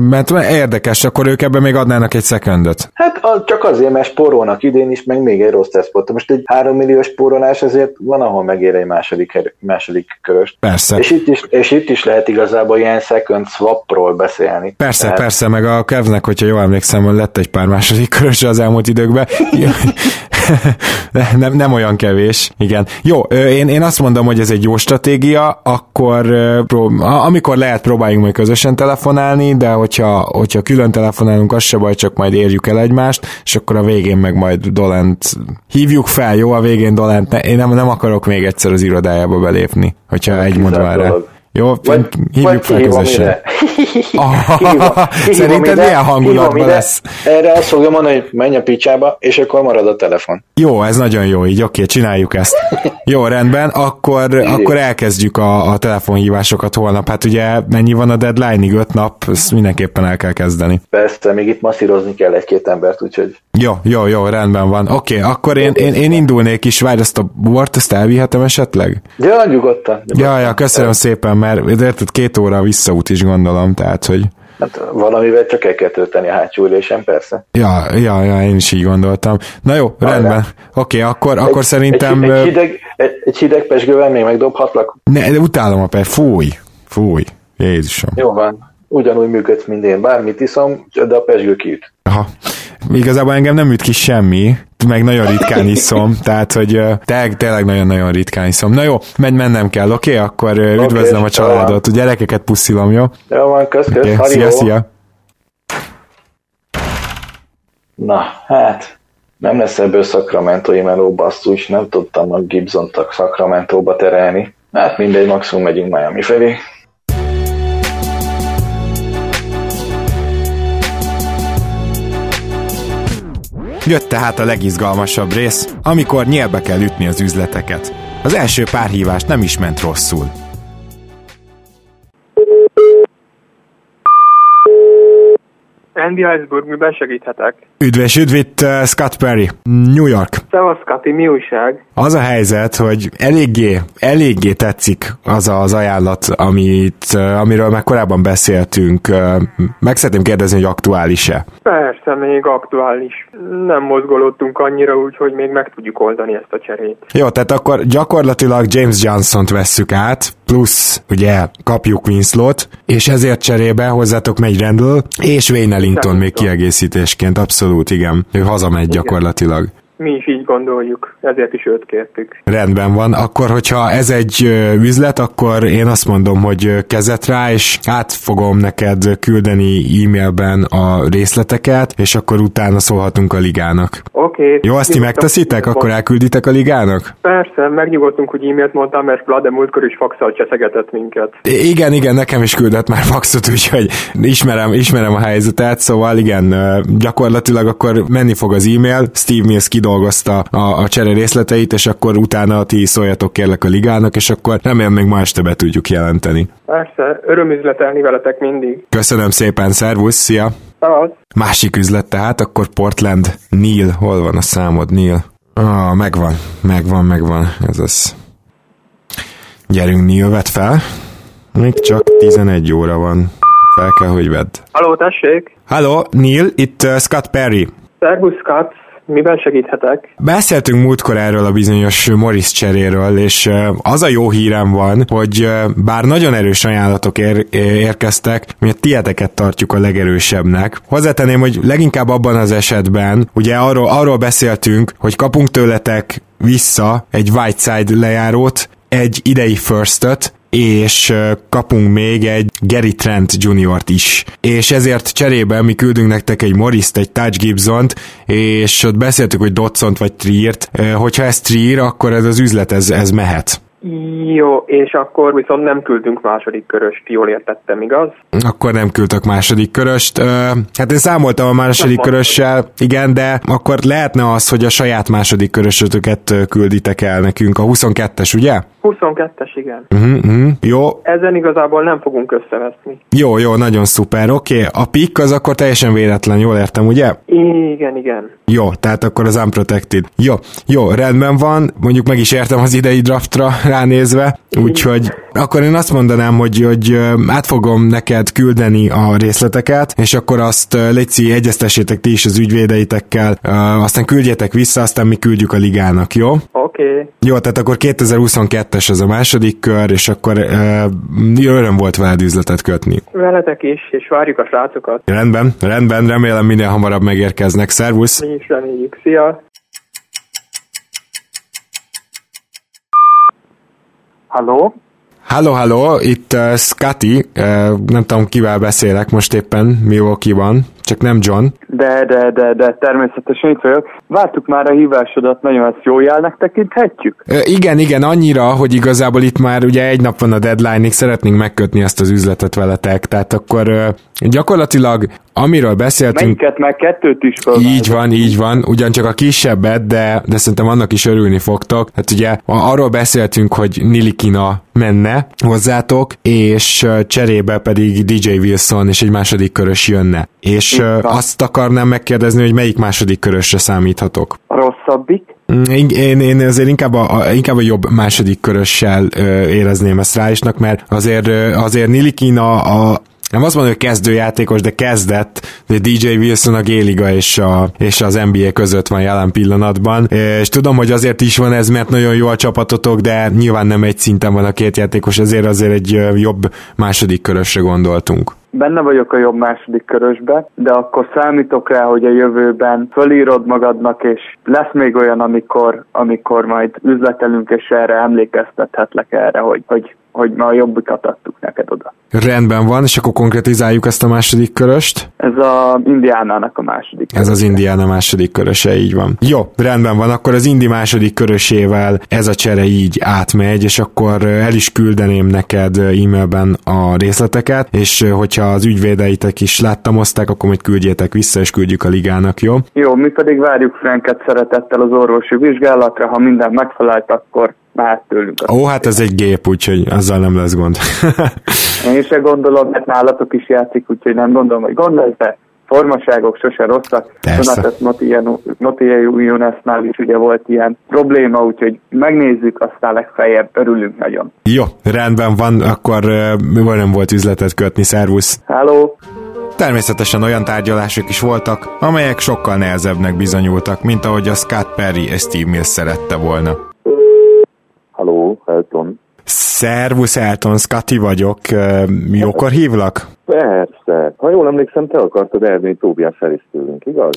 mert érdekes, akkor ők ebben még adnának egy szekundot. Hát az, csak azért, mert spórolnak idén is, meg még egy rossz tesztpot. Most egy három milliós spórolás azért van, ahol megér egy második, második köröst. Persze. És itt, is, és itt is lehet igazából ilyen second swapról beszélni. Persze, Tehát... persze, meg a Kevnek, hogyha jól emlékszem, lett egy pár második körös az elmúlt időkben. [LAUGHS] nem, nem olyan kevés, igen. Jó, én, én azt mondom, hogy ez egy jó stratégia, akkor amikor lehet próbáljunk majd közösen telefonálni, de hogyha, hogyha külön telefonálunk, az se baj, csak majd érjük el egymást, és akkor a végén meg majd Dolent hívjuk fel, jó, a végén Dolent, én nem, nem akarok még egyszer az irodájába belépni, hogyha egy mond van rá. Jó, vagy, hívjuk fel közösen. [LAUGHS] Szerinted milyen hangulatban lesz? Erre azt fogja mondani, hogy menj a picsába, és akkor marad a telefon. Jó, ez nagyon jó, így oké, csináljuk ezt. Jó, rendben, akkor, akkor elkezdjük a, a telefonhívásokat holnap. Hát ugye mennyi van a deadline-ig? Öt nap, ezt mindenképpen el kell kezdeni. Persze, még itt masszírozni kell egy-két embert, úgyhogy... Jó, jó, jó, rendben van. Oké, akkor én, én, én indulnék is, várj, ezt a bort, ezt elvihetem esetleg? Ja, nyugodtan. nyugodtan. Ja, ja, köszönöm szépen, mert érted, két óra visszaút is gondolom, tehát, hogy... Hát valamivel csak el kell tölteni a hátsó ülésen, persze. Ja, ja, ja, én is így gondoltam. Na jó, Várjál. rendben. Oké, okay, akkor, egy, akkor szerintem... Egy, egy, hideg, egy, egy hideg pesgővel még megdobhatlak? Ne, de utálom a per, fúj, fúj, Jézusom. Jó van, ugyanúgy működsz, mint én. Bármit iszom, de a pesgő kiüt. Aha. Igazából engem nem üt ki semmi, meg nagyon ritkán iszom, [LAUGHS] tehát, hogy tényleg, tényleg nagyon-nagyon ritkán iszom. Na jó, menj, mennem kell, oké? Okay? Akkor okay, üdvözlöm a családot, a gyerekeket puszilom, jó? Jó van, kösz, kösz, okay. Szia, szia. Na, hát, nem lesz ebből Sacramento meló basszus, nem tudtam a Gibson-t a Sacramento-ba terelni. Hát mindegy, maximum megyünk Miami felé. Jött tehát a legizgalmasabb rész, amikor nyelbe kell ütni az üzleteket. Az első pár hívás nem is ment rosszul. Andy Iceberg, miben segíthetek? Üdvös, üdvít uh, Scott Perry, New York. Szevasz, Scotty, mi újság? Az a helyzet, hogy eléggé, eléggé tetszik az az ajánlat, amit, uh, amiről már korábban beszéltünk. Uh, meg szeretném kérdezni, hogy aktuális-e? Persze, még aktuális. Nem mozgolódtunk annyira, úgyhogy még meg tudjuk oldani ezt a cserét. Jó, tehát akkor gyakorlatilag James Johnson-t vesszük át, plusz ugye kapjuk Winslow-t, és ezért cserébe hozzátok megy Randall, és Wayne Ellington még kiegészítésként, abszolút igen. Ő hazamegy igen. gyakorlatilag. Mi is így gondoljuk, ezért is őt kértük. Rendben van, akkor hogyha ez egy üzlet, akkor én azt mondom, hogy kezet rá, és át fogom neked küldeni e-mailben a részleteket, és akkor utána szólhatunk a ligának. Oké. Okay. Jó, azt ti megteszitek? Akkor elkülditek a ligának? Persze, megnyugodtunk, hogy e-mailt mondtam, mert Vlade múltkor is faxal cseszegetett minket. Igen, igen, nekem is küldött már faxot, úgyhogy ismerem, ismerem a helyzetet, szóval igen, gyakorlatilag akkor menni fog az e-mail, Steve Mills kidolgozta a, a, csere részleteit, és akkor utána ti szóljatok kérlek a ligának, és akkor remélem még ma este be tudjuk jelenteni. Persze, örömüzletelni veletek mindig. Köszönöm szépen, szervusz, szia! Szavasz. Másik üzlet tehát, akkor Portland, Neil, hol van a számod, Neil? Ah, megvan, megvan, megvan, ez az. Gyerünk, Neil, vedd fel. Még csak 11 óra van. Fel kell, hogy vedd. Haló, tessék! Halló, Neil, itt uh, Scott Perry. Szervusz, Scott! Miben segíthetek? Beszéltünk múltkor erről a bizonyos Morris cseréről, és az a jó hírem van, hogy bár nagyon erős ajánlatok ér- érkeztek, mi a tieteket tartjuk a legerősebbnek. Hozzátenném, hogy leginkább abban az esetben, ugye arról, arról beszéltünk, hogy kapunk tőletek vissza egy Whiteside lejárót, egy idei firstöt, és kapunk még egy Gary Trent Juniort is. És ezért cserébe mi küldünk nektek egy Morris-t, egy Touch Gibson-t, és ott beszéltük, hogy Dodson vagy Triert. Hogyha ez Trier, akkor ez az üzlet, ez, ez mehet. Jó, és akkor viszont nem küldünk második köröst, jól értettem, igaz? Akkor nem küldtök második köröst. Hát én számoltam a második nem körössel, igen, de akkor lehetne az, hogy a saját második körösötöket külditek el nekünk, a 22-es, ugye? 22-es, igen. Uh-huh, uh-huh. Jó. Ezen igazából nem fogunk összeveszni. Jó, jó, nagyon szuper, oké. Okay. A pick az akkor teljesen véletlen, jól értem, ugye? Igen, igen. Jó, tehát akkor az unprotected. Jó, jó, rendben van, mondjuk meg is értem az idei draftra ránézve, úgyhogy akkor én azt mondanám, hogy, hogy át fogom neked küldeni a részleteket, és akkor azt Léci, egyeztessétek ti is az ügyvédeitekkel, aztán küldjetek vissza, aztán mi küldjük a ligának, jó? Oké. Okay. Jó, tehát akkor 2022-es az a második kör, és akkor öröm volt veled üzletet kötni. Veletek is, és várjuk a srácokat. Rendben, rendben, remélem minél hamarabb megérkeznek. Szervusz! Mi is reméljük. Szia! Halló? Halló, halló, itt uh, Scotty, uh, nem tudom kivel beszélek most éppen Milwaukee-ban, csak nem John. De, de, de, de, természetesen itt vagyok. Vártuk már a hívásodat, nagyon ezt jó jelnek tekinthetjük? Uh, igen, igen, annyira, hogy igazából itt már ugye egy nap van a deadline-ig, szeretnénk megkötni ezt az üzletet veletek, tehát akkor uh, gyakorlatilag amiről beszéltünk... Melyiket meg kettőt is fel. Így van, így van, ugyancsak a kisebbet, de, de szerintem annak is örülni fogtok. Hát ugye arról beszéltünk, hogy Nilikina menne hozzátok, és cserébe pedig DJ Wilson és egy második körös jönne. És azt akarnám megkérdezni, hogy melyik második körösre számíthatok? A rosszabbik? Én, én azért inkább a, a, inkább a jobb második körössel ö, érezném ezt Ráisnak, mert azért, azért Nilikina a, nem azt mondom, hogy kezdőjátékos, de kezdett, de DJ Wilson a Géliga és, a, és az NBA között van jelen pillanatban, és tudom, hogy azért is van ez, mert nagyon jó a csapatotok, de nyilván nem egy szinten van a két játékos, ezért azért egy jobb második körösre gondoltunk benne vagyok a jobb második körösbe, de akkor számítok rá, hogy a jövőben fölírod magadnak, és lesz még olyan, amikor, amikor majd üzletelünk, és erre emlékeztethetlek erre, hogy, hogy hogy ma a jobbikat adtuk neked oda. Rendben van, és akkor konkretizáljuk ezt a második köröst. Ez a Indiánának a második köröse. Ez az Indiána második köröse, így van. Jó, rendben van, akkor az Indi második körösével ez a csere így átmegy, és akkor el is küldeném neked e-mailben a részleteket, és hogyha az ügyvédeitek is láttamozták, akkor majd küldjétek vissza, és küldjük a ligának, jó? Jó, mi pedig várjuk Franket szeretettel az orvosi vizsgálatra, ha minden megfelelt, akkor mehet tőlünk. Ó, hát ez egy gép, úgyhogy azzal nem lesz gond. [LAUGHS] Én se gondolom, mert nálatok is játszik, úgyhogy nem gondolom, hogy gond lesz, de formaságok sose rosszak. Donatas Notia Junasnál is ugye volt ilyen probléma, úgyhogy megnézzük, aztán legfeljebb örülünk nagyon. Jó, rendben van, akkor uh, nem volt üzletet kötni, szervusz. Hello. Természetesen olyan tárgyalások is voltak, amelyek sokkal nehezebbnek bizonyultak, mint ahogy a Scott Perry és Steve Mills szerette volna. Halló, Elton. Szervusz Elton, Scotty vagyok. Jókor hívlak? Persze. Ha jól emlékszem, te akartad Erdély Tóbiás tőlünk, igaz?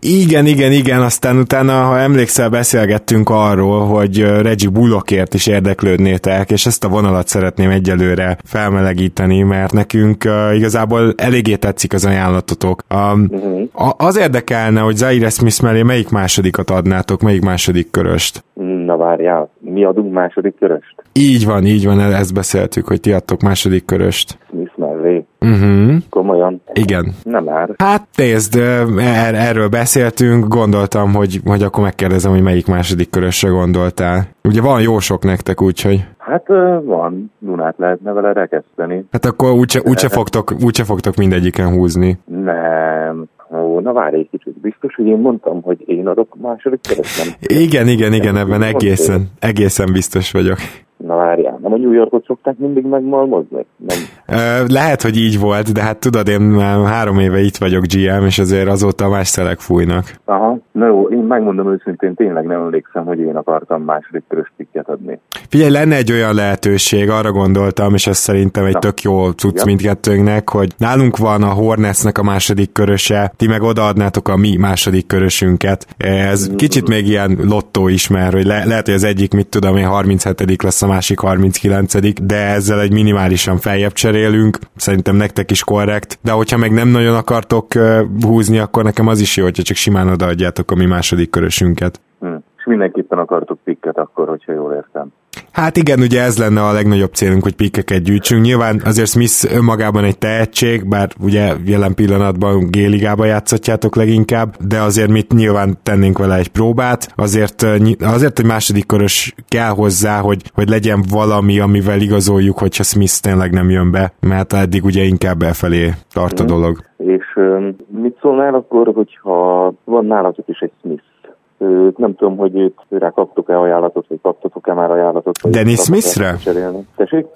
Igen, igen, igen. Aztán utána, ha emlékszel, beszélgettünk arról, hogy Reggie Bullockért is érdeklődnétek, és ezt a vonalat szeretném egyelőre felmelegíteni, mert nekünk uh, igazából eléggé tetszik az ajánlatotok. Um, uh-huh. Az érdekelne, hogy Zaire Smith mellé melyik másodikat adnátok, melyik második köröst? Na várjál, mi adunk második köröst? Így van, így van, ezt beszéltük, hogy ti adtok második köröst. Smith mellé. Uh-huh. Komolyan. Igen. Nem ár. Hát nézd, er- erről beszéltünk, gondoltam, hogy, hogy akkor megkérdezem, hogy melyik második körösre gondoltál. Ugye van jó sok nektek, úgyhogy... Hát van, Dunát lehetne vele rekeszteni. Hát akkor úgyse, úgyse, fogtok, úgyse fogtok mindegyiken húzni. Nem. Ó, na várj egy kicsit. Biztos, hogy én mondtam, hogy én adok második kereszt, nem? Igen, igen, igen, ebben egészen, egészen biztos vagyok. Na várjál, nem a New Yorkot szokták mindig megmalmozni? Nem. Lehet, hogy így volt, de hát tudod, én már három éve itt vagyok GM, és azért azóta más szelek fújnak. Aha, na jó, én megmondom őszintén, tényleg nem emlékszem, hogy én akartam második körös pikket adni. Figyelj, lenne egy olyan lehetőség, arra gondoltam, és ez szerintem egy tök jó cucc Ja. mindkettőnknek, hogy nálunk van a Hornetsnek a második köröse, ti meg odaadnátok a mi második körösünket. Ez kicsit még ilyen lottó is, mert hogy le- lehet, hogy az egyik, mit tudom én, 37 lesz, a másik 39 de ezzel egy minimálisan feljebb cserélünk, szerintem nektek is korrekt, de hogyha meg nem nagyon akartok húzni, akkor nekem az is jó, hogyha csak simán odaadjátok a mi második körösünket. Hm. És mindenképpen akartok pikket akkor, hogyha jól értem. Hát igen, ugye ez lenne a legnagyobb célunk, hogy pikkeket gyűjtsünk. Nyilván azért Smith önmagában egy tehetség, bár ugye jelen pillanatban G-ligában játszhatjátok leginkább, de azért mit nyilván tennénk vele egy próbát. Azért, eh, azért egy második körös kell hozzá, hogy, hogy legyen valami, amivel igazoljuk, hogyha Smith tényleg nem jön be, mert eddig ugye inkább befelé tart a dolog. És ö, mit szólnál akkor, hogyha van nálatok is egy Smith? Nem tudom, hogy őt rá kaptok-e ajánlatot, vagy kaptatok-e már ajánlatot. Dennis Smithre?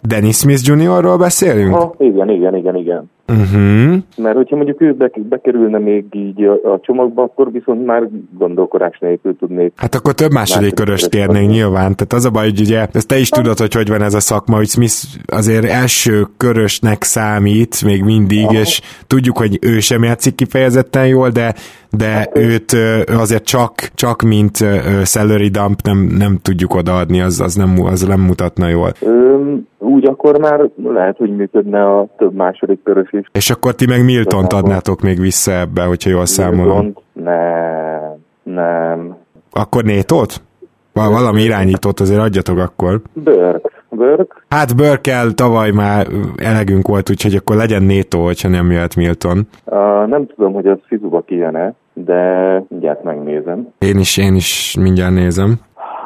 Dennis Smith Juniorról beszélünk? Ha, igen, igen, igen, igen. Uh-huh. Mert hogyha mondjuk ő bek- bekerülne még így a, a csomagba, akkor viszont már gondolkodás nélkül tudnék. Hát akkor több második köröst körös kérnénk nyilván. Tehát az a baj, hogy ugye, ezt te is tudod, hogy hogy van ez a szakma, hogy Smith azért első körösnek számít még mindig, Aha. és tudjuk, hogy ő sem játszik kifejezetten jól, de de őt ö, azért csak, csak mint salary dump nem, nem tudjuk odaadni, az, az, nem, az nem mutatna jól. Ö, úgy akkor már lehet, hogy működne a több második körös is. És akkor ti meg Igazából. adnátok még vissza ebbe, hogyha jól számolom. Viszont Nem, nem. Akkor Nétót? Val- Valami irányítót azért adjatok akkor. Burke. Burke? Hát Burkel tavaly már elegünk volt, úgyhogy akkor legyen Nétó, hogyha nem jöhet Milton. Uh, nem tudom, hogy az fizuba kijön-e, de mindjárt megnézem. Én is, én is mindjárt nézem.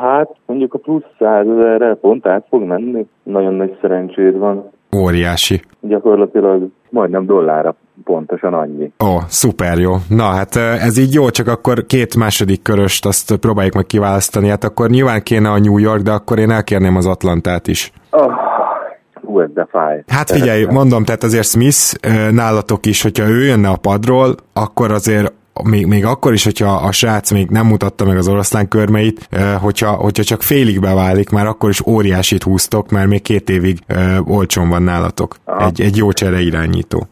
Hát mondjuk a plusz százezerre pont át fog menni. Nagyon nagy szerencséd van. Óriási. Gyakorlatilag majdnem dollárra pontosan annyi. Ó, szuper jó. Na hát ez így jó, csak akkor két második köröst azt próbáljuk meg kiválasztani. Hát akkor nyilván kéne a New York, de akkor én elkérném az Atlantát is. Oh, hú, ez de fáj. Hát figyelj, mondom, tehát azért Smith nálatok is, hogyha ő jönne a padról, akkor azért még, még akkor is, hogyha a srác még nem mutatta meg az oroszlán körmeit, hogyha, hogyha csak félig beválik, már akkor is óriásit húztok, mert még két évig olcsón van nálatok. Egy, egy jó csere irányító.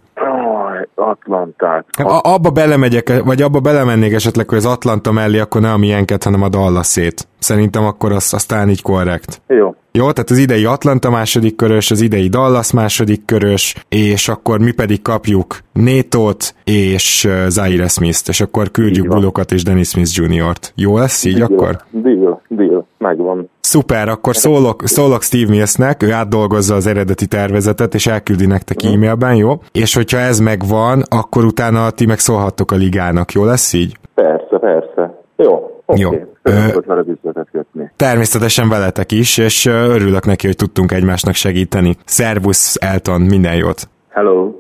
Atlantát. A, abba belemegyek, vagy abba belemennék esetleg, hogy az Atlanta mellé, akkor ne a miénket, hanem a Dallasét. Szerintem akkor az, aztán így korrekt. Jó. Jó, tehát az idei Atlanta második körös, az idei Dallas második körös, és akkor mi pedig kapjuk Nétót és Zaire Smith-t, és akkor küldjük Bullokat és Dennis Smith Jr.-t. Jó lesz így Deal, akkor? Deal, deal, megvan. Szuper, akkor szólok, szólok Steve Millsnek, ő átdolgozza az eredeti tervezetet, és elküldi nektek e-mailben, jó? És hogyha ez megvan, akkor utána ti meg szólhattok a ligának, jó lesz így? Persze, persze. Jó. Jó. Okay. Üzletet kötni. Természetesen veletek is, és örülök neki, hogy tudtunk egymásnak segíteni. Szervusz, Elton, minden jót! Hello.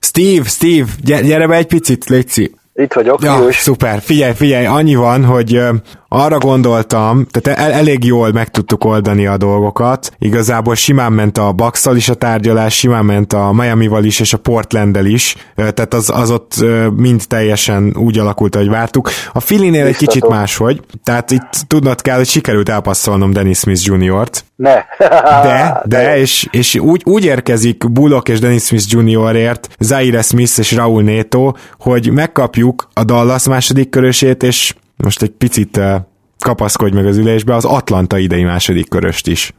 Steve, Steve, gyere, gyere be egy picit, Léci. Itt vagyok, Ja, szuper. Figyelj, figyelj, annyi van, hogy arra gondoltam, tehát el, elég jól meg tudtuk oldani a dolgokat. Igazából simán ment a bucks is a tárgyalás, simán ment a Miami-val is, és a Portland-del is. Tehát az, az ott mind teljesen úgy alakult, ahogy vártuk. A Philly-nél egy kicsit máshogy. Tehát itt tudnod kell, hogy sikerült elpasszolnom Dennis Smith Jr.-t. Ne. [LAUGHS] De, [LAUGHS] de, és, és úgy, úgy érkezik Bullock és Dennis Smith Jr.-ért Zaire Smith és Raúl Neto, hogy megkapjuk a Dallas második körösét, és most egy picit uh, kapaszkodj meg az ülésbe, az Atlanta idei második köröst is.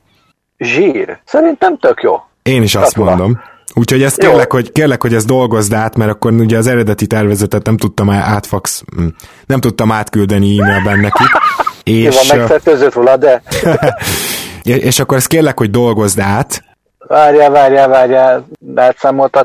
Zsír. Szerintem tök jó. Én is azt mondom. Úgyhogy ezt Jó. kérlek hogy, kérlek, hogy ezt dolgozd át, mert akkor ugye az eredeti tervezetet nem tudtam átfax, hm, nem tudtam átküldeni e-mailben nekik. [LAUGHS] Jó, És, ö, megfertőzött róla, de [LAUGHS] és akkor ezt kérlek, hogy dolgozd át, Várjál, várjál, várjál,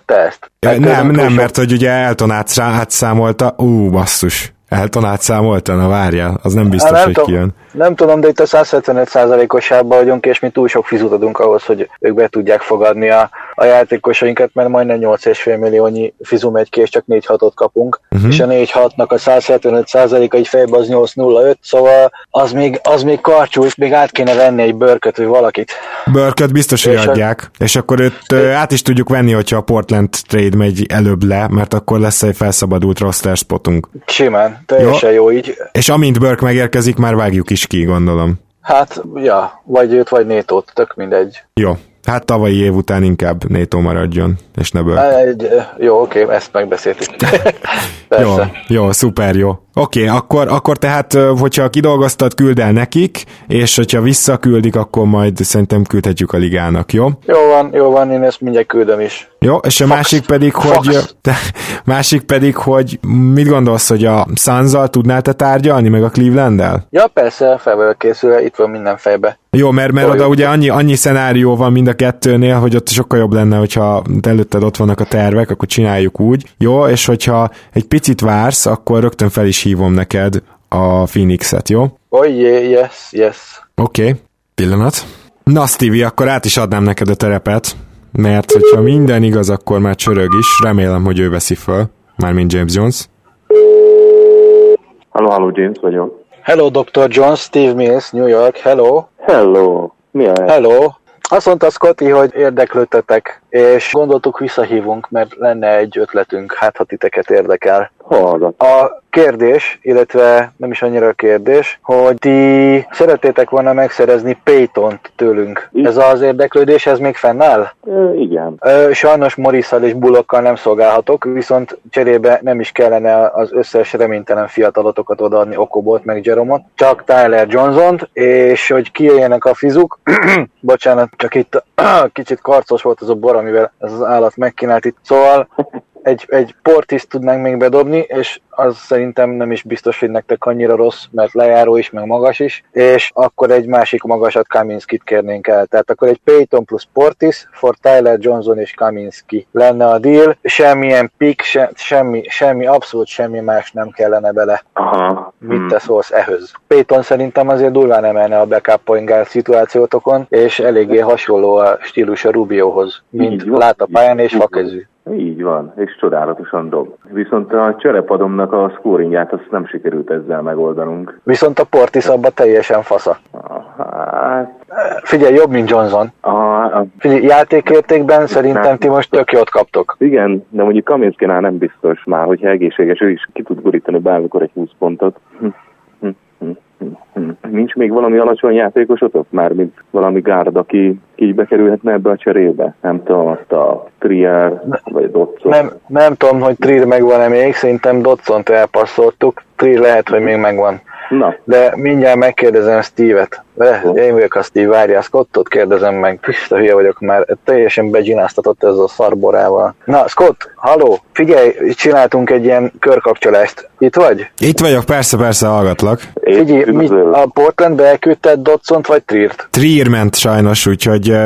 te ezt? Ja, nem, nem, mert hogy ugye Elton átszá, átszámolta, ú, basszus, Elton átszámolta, na várjál, az nem biztos, Há, nem hogy tudom, kijön. Nem tudom, de itt a 175%-osában vagyunk, és mi túl sok fizut adunk ahhoz, hogy ők be tudják fogadni a, a játékosainkat, mert majdnem 8,5 milliónyi fizu megy ki, és csak 4-6-ot kapunk, uh-huh. és a 4-6-nak a 175%-a egy fejbe az 8,05, szóval az még, az még karcsú, még át kéne venni egy bőrköt, vagy valakit. Börköt biztos, hogy És a- adják, és akkor őt ö, át is tudjuk venni, hogyha a Portland trade megy előbb le, mert akkor lesz egy felszabadult roster spotunk. Simán, teljesen jó, jó így. És amint Burke megérkezik, már vágjuk is ki, gondolom. Hát, ja, vagy őt, vagy Nétót, tök mindegy. Jó, hát tavalyi év után inkább Nétó maradjon, és ne. Egy, jó, oké, ezt megbeszéltük. [LAUGHS] Jó, jó, szuper, jó. Oké, okay, akkor, akkor tehát, hogyha kidolgoztad, küld el nekik, és hogyha visszaküldik, akkor majd szerintem küldhetjük a ligának, jó? Jó van, jó van, én ezt mindjárt küldöm is. Jó, és a másik pedig, hogy te, [LAUGHS] másik pedig, hogy mit gondolsz, hogy a suns tudnál te tárgyalni, meg a Cleveland-el? Ja, persze, fel vagyok készülve, itt van minden fejbe. Jó, mert, mert oda ugye annyi, annyi szenárió van mind a kettőnél, hogy ott sokkal jobb lenne, hogyha előtted ott vannak a tervek, akkor csináljuk úgy. Jó, és hogyha egy picit vársz, akkor rögtön fel is hívom neked a Phoenix-et, jó? Oh, yeah, yes, yes. Oké, okay. pillanat. Na, Stevie, akkor át is adnám neked a terepet, mert hogyha minden igaz, akkor már csörög is. Remélem, hogy ő veszi föl, mármint James Jones. Halló, halló, James vagyok. Hello, Dr. John, Steve Mills, New York, hello. Hello. Mi a Hello. Azt mondta Scotty, hogy érdeklődtetek, és gondoltuk visszahívunk, mert lenne egy ötletünk, hát ha titeket érdekel. Hallgat. A kérdés, illetve nem is annyira a kérdés, hogy ti szeretnétek volna megszerezni Paytont tőlünk. Ez az érdeklődés, ez még fennáll? Igen. Ö, Sajnos Morrisszal és Bullockkal nem szolgálhatok, viszont cserébe nem is kellene az összes reménytelen fiatalotokat odaadni Okobot meg Jeromot, csak Tyler Johnson-t, és hogy kijöjjenek a fizuk, [CLEARS THROAT] bocsánat, csak itt [CLEARS THROAT] kicsit karcos volt az a bor, amivel ez az állat megkínált itt, szóval egy, egy portiszt tudnánk még bedobni, és az szerintem nem is biztos, hogy nektek annyira rossz, mert lejáró is, meg magas is, és akkor egy másik magasat Kaminskit kérnénk el. Tehát akkor egy Payton plusz Portis, for Tyler Johnson és Kaminski lenne a deal, semmilyen pick, se, semmi, semmi, abszolút semmi más nem kellene bele. Aha. Mit te szólsz ehhez? Payton szerintem azért durván emelne a backup point guard szituációtokon, és eléggé hasonló a stílus a Rubiohoz, mint lát a pályán és fakezű. Így van, és csodálatosan dob. Viszont a cserepadomnak a scoringját azt nem sikerült ezzel megoldanunk. Viszont a Portis abba teljesen fasza. Hát, Figyelj, jobb, mint Johnson. a, a, Figyelj, játékértékben szerintem ti most tök jót kaptok. igen, de mondjuk Kaminskinál nem biztos már, hogyha egészséges, ő is ki tud gurítani bármikor egy 20 pontot. Hm, hm, hm, hm, hm. Nincs még valami alacsony játékosotok? Mármint valami gárd, aki így bekerülhetne ebbe a cserébe? Nem tudom, azt a Trier, vagy Dotson. Nem, nem tudom, hogy Trier megvan-e még, szerintem Dodson-t elpasszoltuk. Trier lehet, hogy még megvan. Na, De mindjárt megkérdezem Steve-et. De én vagyok a Steve, várjál, Scottot kérdezem meg. Pista hülye vagyok már, teljesen begyinásztatott ez a szarborával. Na, Scott, haló, figyelj, csináltunk egy ilyen körkapcsolást. Itt vagy? Itt vagyok, persze, persze, hallgatlak. Figyelj, mit, a Portlandbe elküldted Dodson-t vagy Triert? Trier ment sajnos, úgyhogy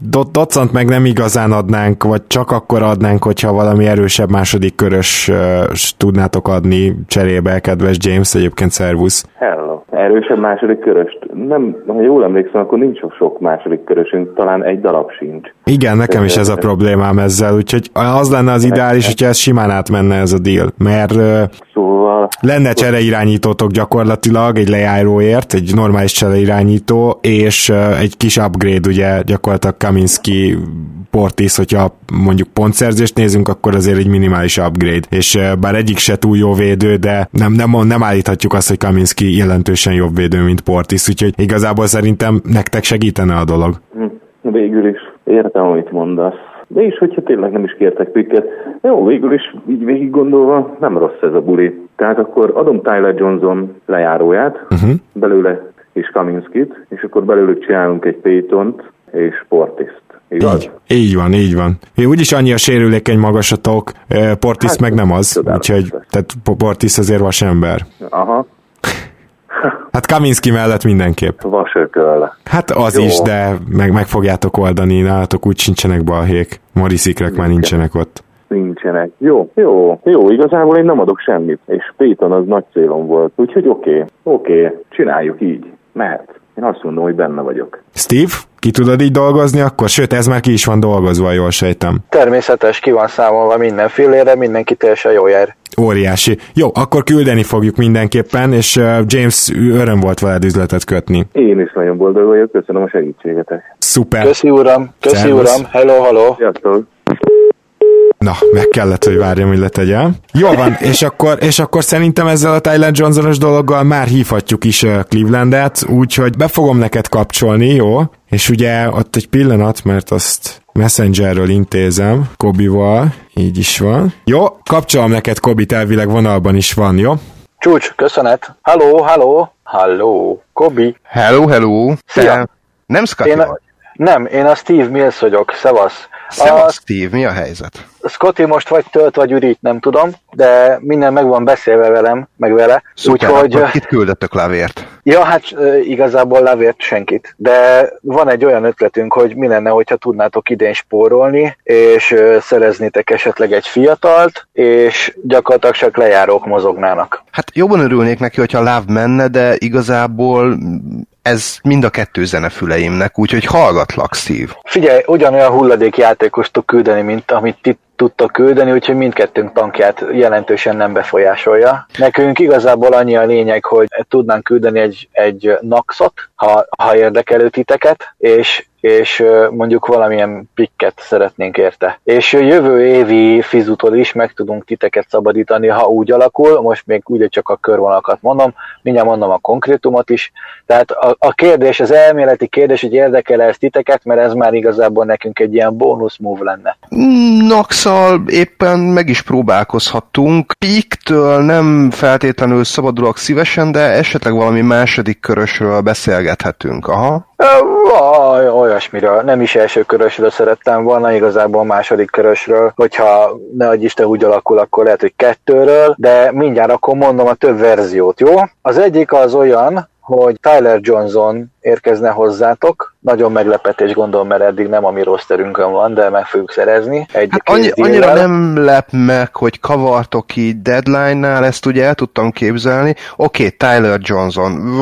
Dot- Dotsont meg nem igazán adnánk, vagy csak akkor adnánk, hogyha valami erősebb második körös tudnátok adni cserébe, kedves James, egyébként szervusz. hello. Erősebb második köröst. Nem, ha jól emlékszem, akkor nincs sok második körösünk, talán egy darab sincs. Igen, nekem is ez a problémám ezzel, úgyhogy az lenne az ideális, hogyha ez simán átmenne ez a deal, mert Szóval lenne csereirányítótok gyakorlatilag egy lejáróért, egy normális csereirányító, és egy kis upgrade ugye gyakorlatilag Kaminski Portis, hogyha mondjuk pontszerzést nézünk, akkor azért egy minimális upgrade, és bár egyik se túl jó védő, de nem, nem, nem állíthatjuk azt, hogy Kaminski jelentősen jobb védő, mint Portis, úgyhogy igazából szerintem nektek segítene a dolog. hm, végül is értem, amit mondasz. De is, hogyha tényleg nem is kértek pikket, jó, végül is így végig gondolva nem rossz ez a buli. Tehát akkor adom Tyler Johnson lejáróját, Uh-huh. belőle és Kaminskit, és akkor belőlük csinálunk egy Paytont és Portiszt. Igaz? Így, így van, így van. Úgyis annyi a sérülékeny magasatok, ö, Portis Hát, meg nem az, úgyhogy tehát Portis azért vasember. Aha. [LAUGHS] Hát Kaminski mellett mindenképp. Vasököl. Hát az Jó. is, de meg, meg fogjátok oldani, nálatok úgy sincsenek balhék. Morisikrek már nincsenek ott. Nincsenek. Jó, jó, jó, igazából én nem adok semmit, és Payton az nagy célom volt, úgyhogy oké, okay, oké, okay, csináljuk így, mehet. Én azt mondom, hogy benne vagyok. Steve, ki tudod így dolgozni akkor? Sőt, ez már ki is van dolgozva, jól sejtem. Természetes, ki van számolva mindenfélére, mindenki teljesen jó jár. Óriási. Jó, akkor küldeni fogjuk mindenképpen, és uh, James, öröm volt veled üzletet kötni. Én is nagyon boldog vagyok, köszönöm a segítségetek. Szuper. Köszi uram, köszi Szervusz. uram, hello, hello. Sziasztok! Na, meg kellett, hogy várjam, hogy letegyem. Jó van, és akkor, és akkor szerintem ezzel a Tyler Johnsonos dologgal már hívhatjuk is uh, Clevelandet, úgyhogy be fogom neked kapcsolni, jó? És ugye ott egy pillanat, mert azt Messengerről intézem, Kobival, így is van. Jó, kapcsolom neked, Kobi, elvileg vonalban is van, jó? Csúcs, köszönet. Halló, halló, halló, Kobi. Hello, hello. Szia. Nem Scotty Én vagy? nem, én a Steve Mills vagyok, szevasz. Szevasz, Steve, mi a helyzet? Scotty most vagy tölt, vagy ürít, nem tudom, de minden meg van beszélve velem, meg vele. Szuper, Úgyhogy, kit küldöttök lávért? ja, hát igazából levért senkit, de van egy olyan ötletünk, hogy mi lenne, hogyha tudnátok idén spórolni, és szereznétek esetleg egy fiatalt, és gyakorlatilag csak lejárók mozognának. Hát jobban örülnék neki, hogyha láv menne, de igazából ez mind a kettő zenefüleimnek, úgyhogy hallgatlak, Steve. Figyelj, ugyanolyan hulladékjátékost tud küldeni, mint amit ti tudtok küldeni, úgyhogy mindkettőnk tankját jelentősen nem befolyásolja. Nekünk igazából annyi a lényeg, hogy tudnánk küldeni egy, egy naxot, ha, ha érdekelő titeket, és és mondjuk valamilyen pikket szeretnénk érte. És jövő évi fizutól is meg tudunk titeket szabadítani, ha úgy alakul, most még ugye csak a körvonalakat mondom, mindjárt mondom a konkrétumot is, tehát a, a kérdés, az elméleti kérdés, hogy érdekel ez titeket, mert ez már igazából nekünk egy ilyen bónusz move lenne. Naxal éppen meg is próbálkozhattunk. Piktől nem feltétlenül szabadulok szívesen, de esetleg valami második körösről beszélgethetünk. Aha. Vaj, Olyasmiről, nem is első körösről szerettem volna, igazából második körösről, hogyha ne adj Isten úgy alakul, akkor lehet, hogy kettőről, de mindjárt akkor mondom a több verziót, jó? Az egyik az olyan, hogy Tyler Johnson érkezne hozzátok. Nagyon meglepetés gondolom, mert eddig nem a mi rosterünkön van, de meg fogjuk szerezni. Egy Hát annyi, annyira nem lep meg, hogy kavartok így deadline-nál, ezt ugye el tudtam képzelni. Oké, okay, Tyler Johnson.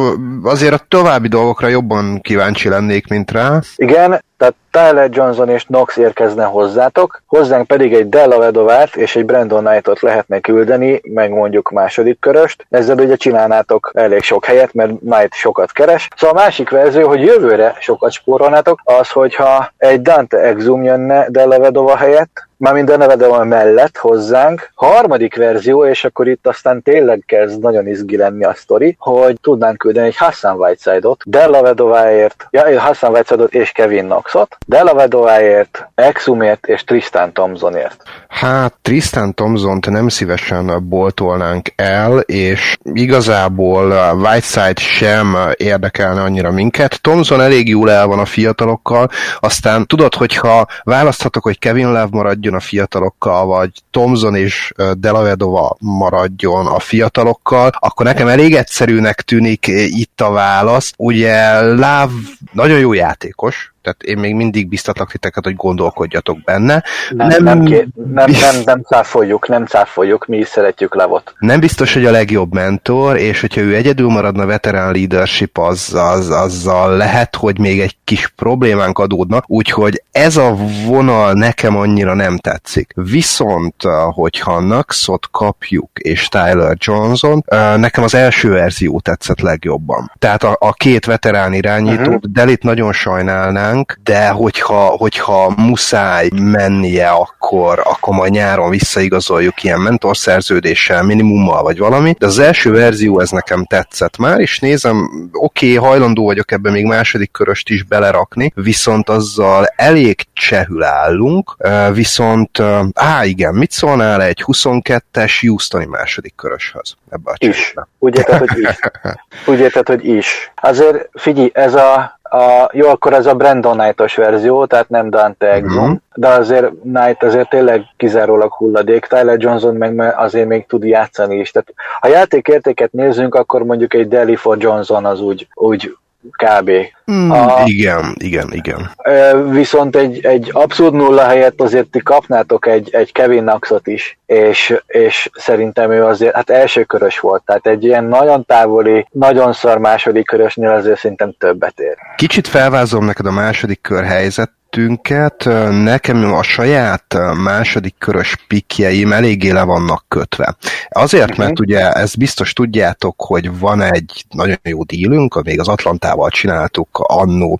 Azért a további dolgokra jobban kíváncsi lennék, mint rá. Igen, tehát Tyler Johnson és Knox érkezne hozzátok, hozzánk pedig egy Della Vedovát és egy Brandon Knightot lehetne küldeni, meg mondjuk második köröst. Ezzel ugye csinálnátok elég sok helyet, mert Knight sokat keres. Szóval a másik verzió, hogy jövőre sokat spórolnátok, az, hogyha egy Dante Exum jönne Della Vedova helyett, mármint Della Vedova mellett hozzánk. Harmadik verzió, és akkor itt aztán tényleg kezd nagyon izgi lenni a sztori, hogy tudnánk küldeni egy Hassan Whiteside-ot, Della Vedováért, ja, Hassan Whiteside-ot és Kevin Knoxot, Della Vedováért, Exumért és Tristan Thompsonért. Hát Tristan Thompson-t nem szívesen boltolnánk el, és igazából Whiteside sem érdekelne annyira minket. Thompson elég jól el van a fiatalokkal, aztán tudod, hogyha választhatok, hogy Kevin Love maradjon a fiatalokkal, vagy Thompson és Delavedova maradjon a fiatalokkal, akkor nekem elég egyszerűnek tűnik eh, itt a válasz. Ugye Love nagyon jó játékos, tehát én még mindig biztatlak titeket, hogy gondolkodjatok benne. Nem, nem, nem, ké- nem, nem, nem cáfoljuk, nem cáfoljuk, mi is szeretjük Lavot. Nem biztos, hogy a legjobb mentor, és hogyha ő egyedül maradna veterán leadership, az, az, azzal lehet, hogy még egy kis problémánk adódna, úgyhogy ez a vonal nekem annyira nem tetszik. Viszont, hogyha Naxot kapjuk, és Tyler Johnson, nekem az első verzió tetszett legjobban. Tehát a, a két veterán irányítót, uh-huh. Delit nagyon sajnálnánk, de hogyha, hogyha muszáj mennie, akkor, akkor majd nyáron visszaigazoljuk ilyen mentorszerződéssel, minimummal vagy valami, de az első verzió ez nekem tetszett már, és nézem, oké, okay, hajlandó vagyok ebbe még második köröst is belerakni, viszont azzal elég csehül állunk, viszont, á igen, mit szólnál egy 22-es Houstoni második köröshöz ebbe a Is. Úgy érted, hogy is. [LAUGHS] Úgy érted, hogy is. Azért figyelj, ez a A, jó, akkor ez a Brandon Knight-os verzió, tehát nem Dante Exum, uh-huh. de azért Knight azért tényleg kizárólag hulladék, Tyler Johnson meg azért még tud játszani is. Tehát ha játékértéket nézzünk, akkor mondjuk egy Deli for Johnson az úgy, úgy kb. Mm, a, igen, igen, igen. Viszont egy, egy abszolút nulla helyett azért ti kapnátok egy, egy Kevin Knoxot is, és, és szerintem ő azért, hát első körös volt, tehát egy ilyen nagyon távoli, nagyon szar második körösnél azért szerintem többet ér. Kicsit felvázolom neked a második kör helyzet, kettőnket, nekem a saját második körös pikjeim eléggé le vannak kötve. Azért, mert mhm. ugye ezt biztos tudjátok, hogy van egy nagyon jó dílünk, még az Atlantával csináltuk annó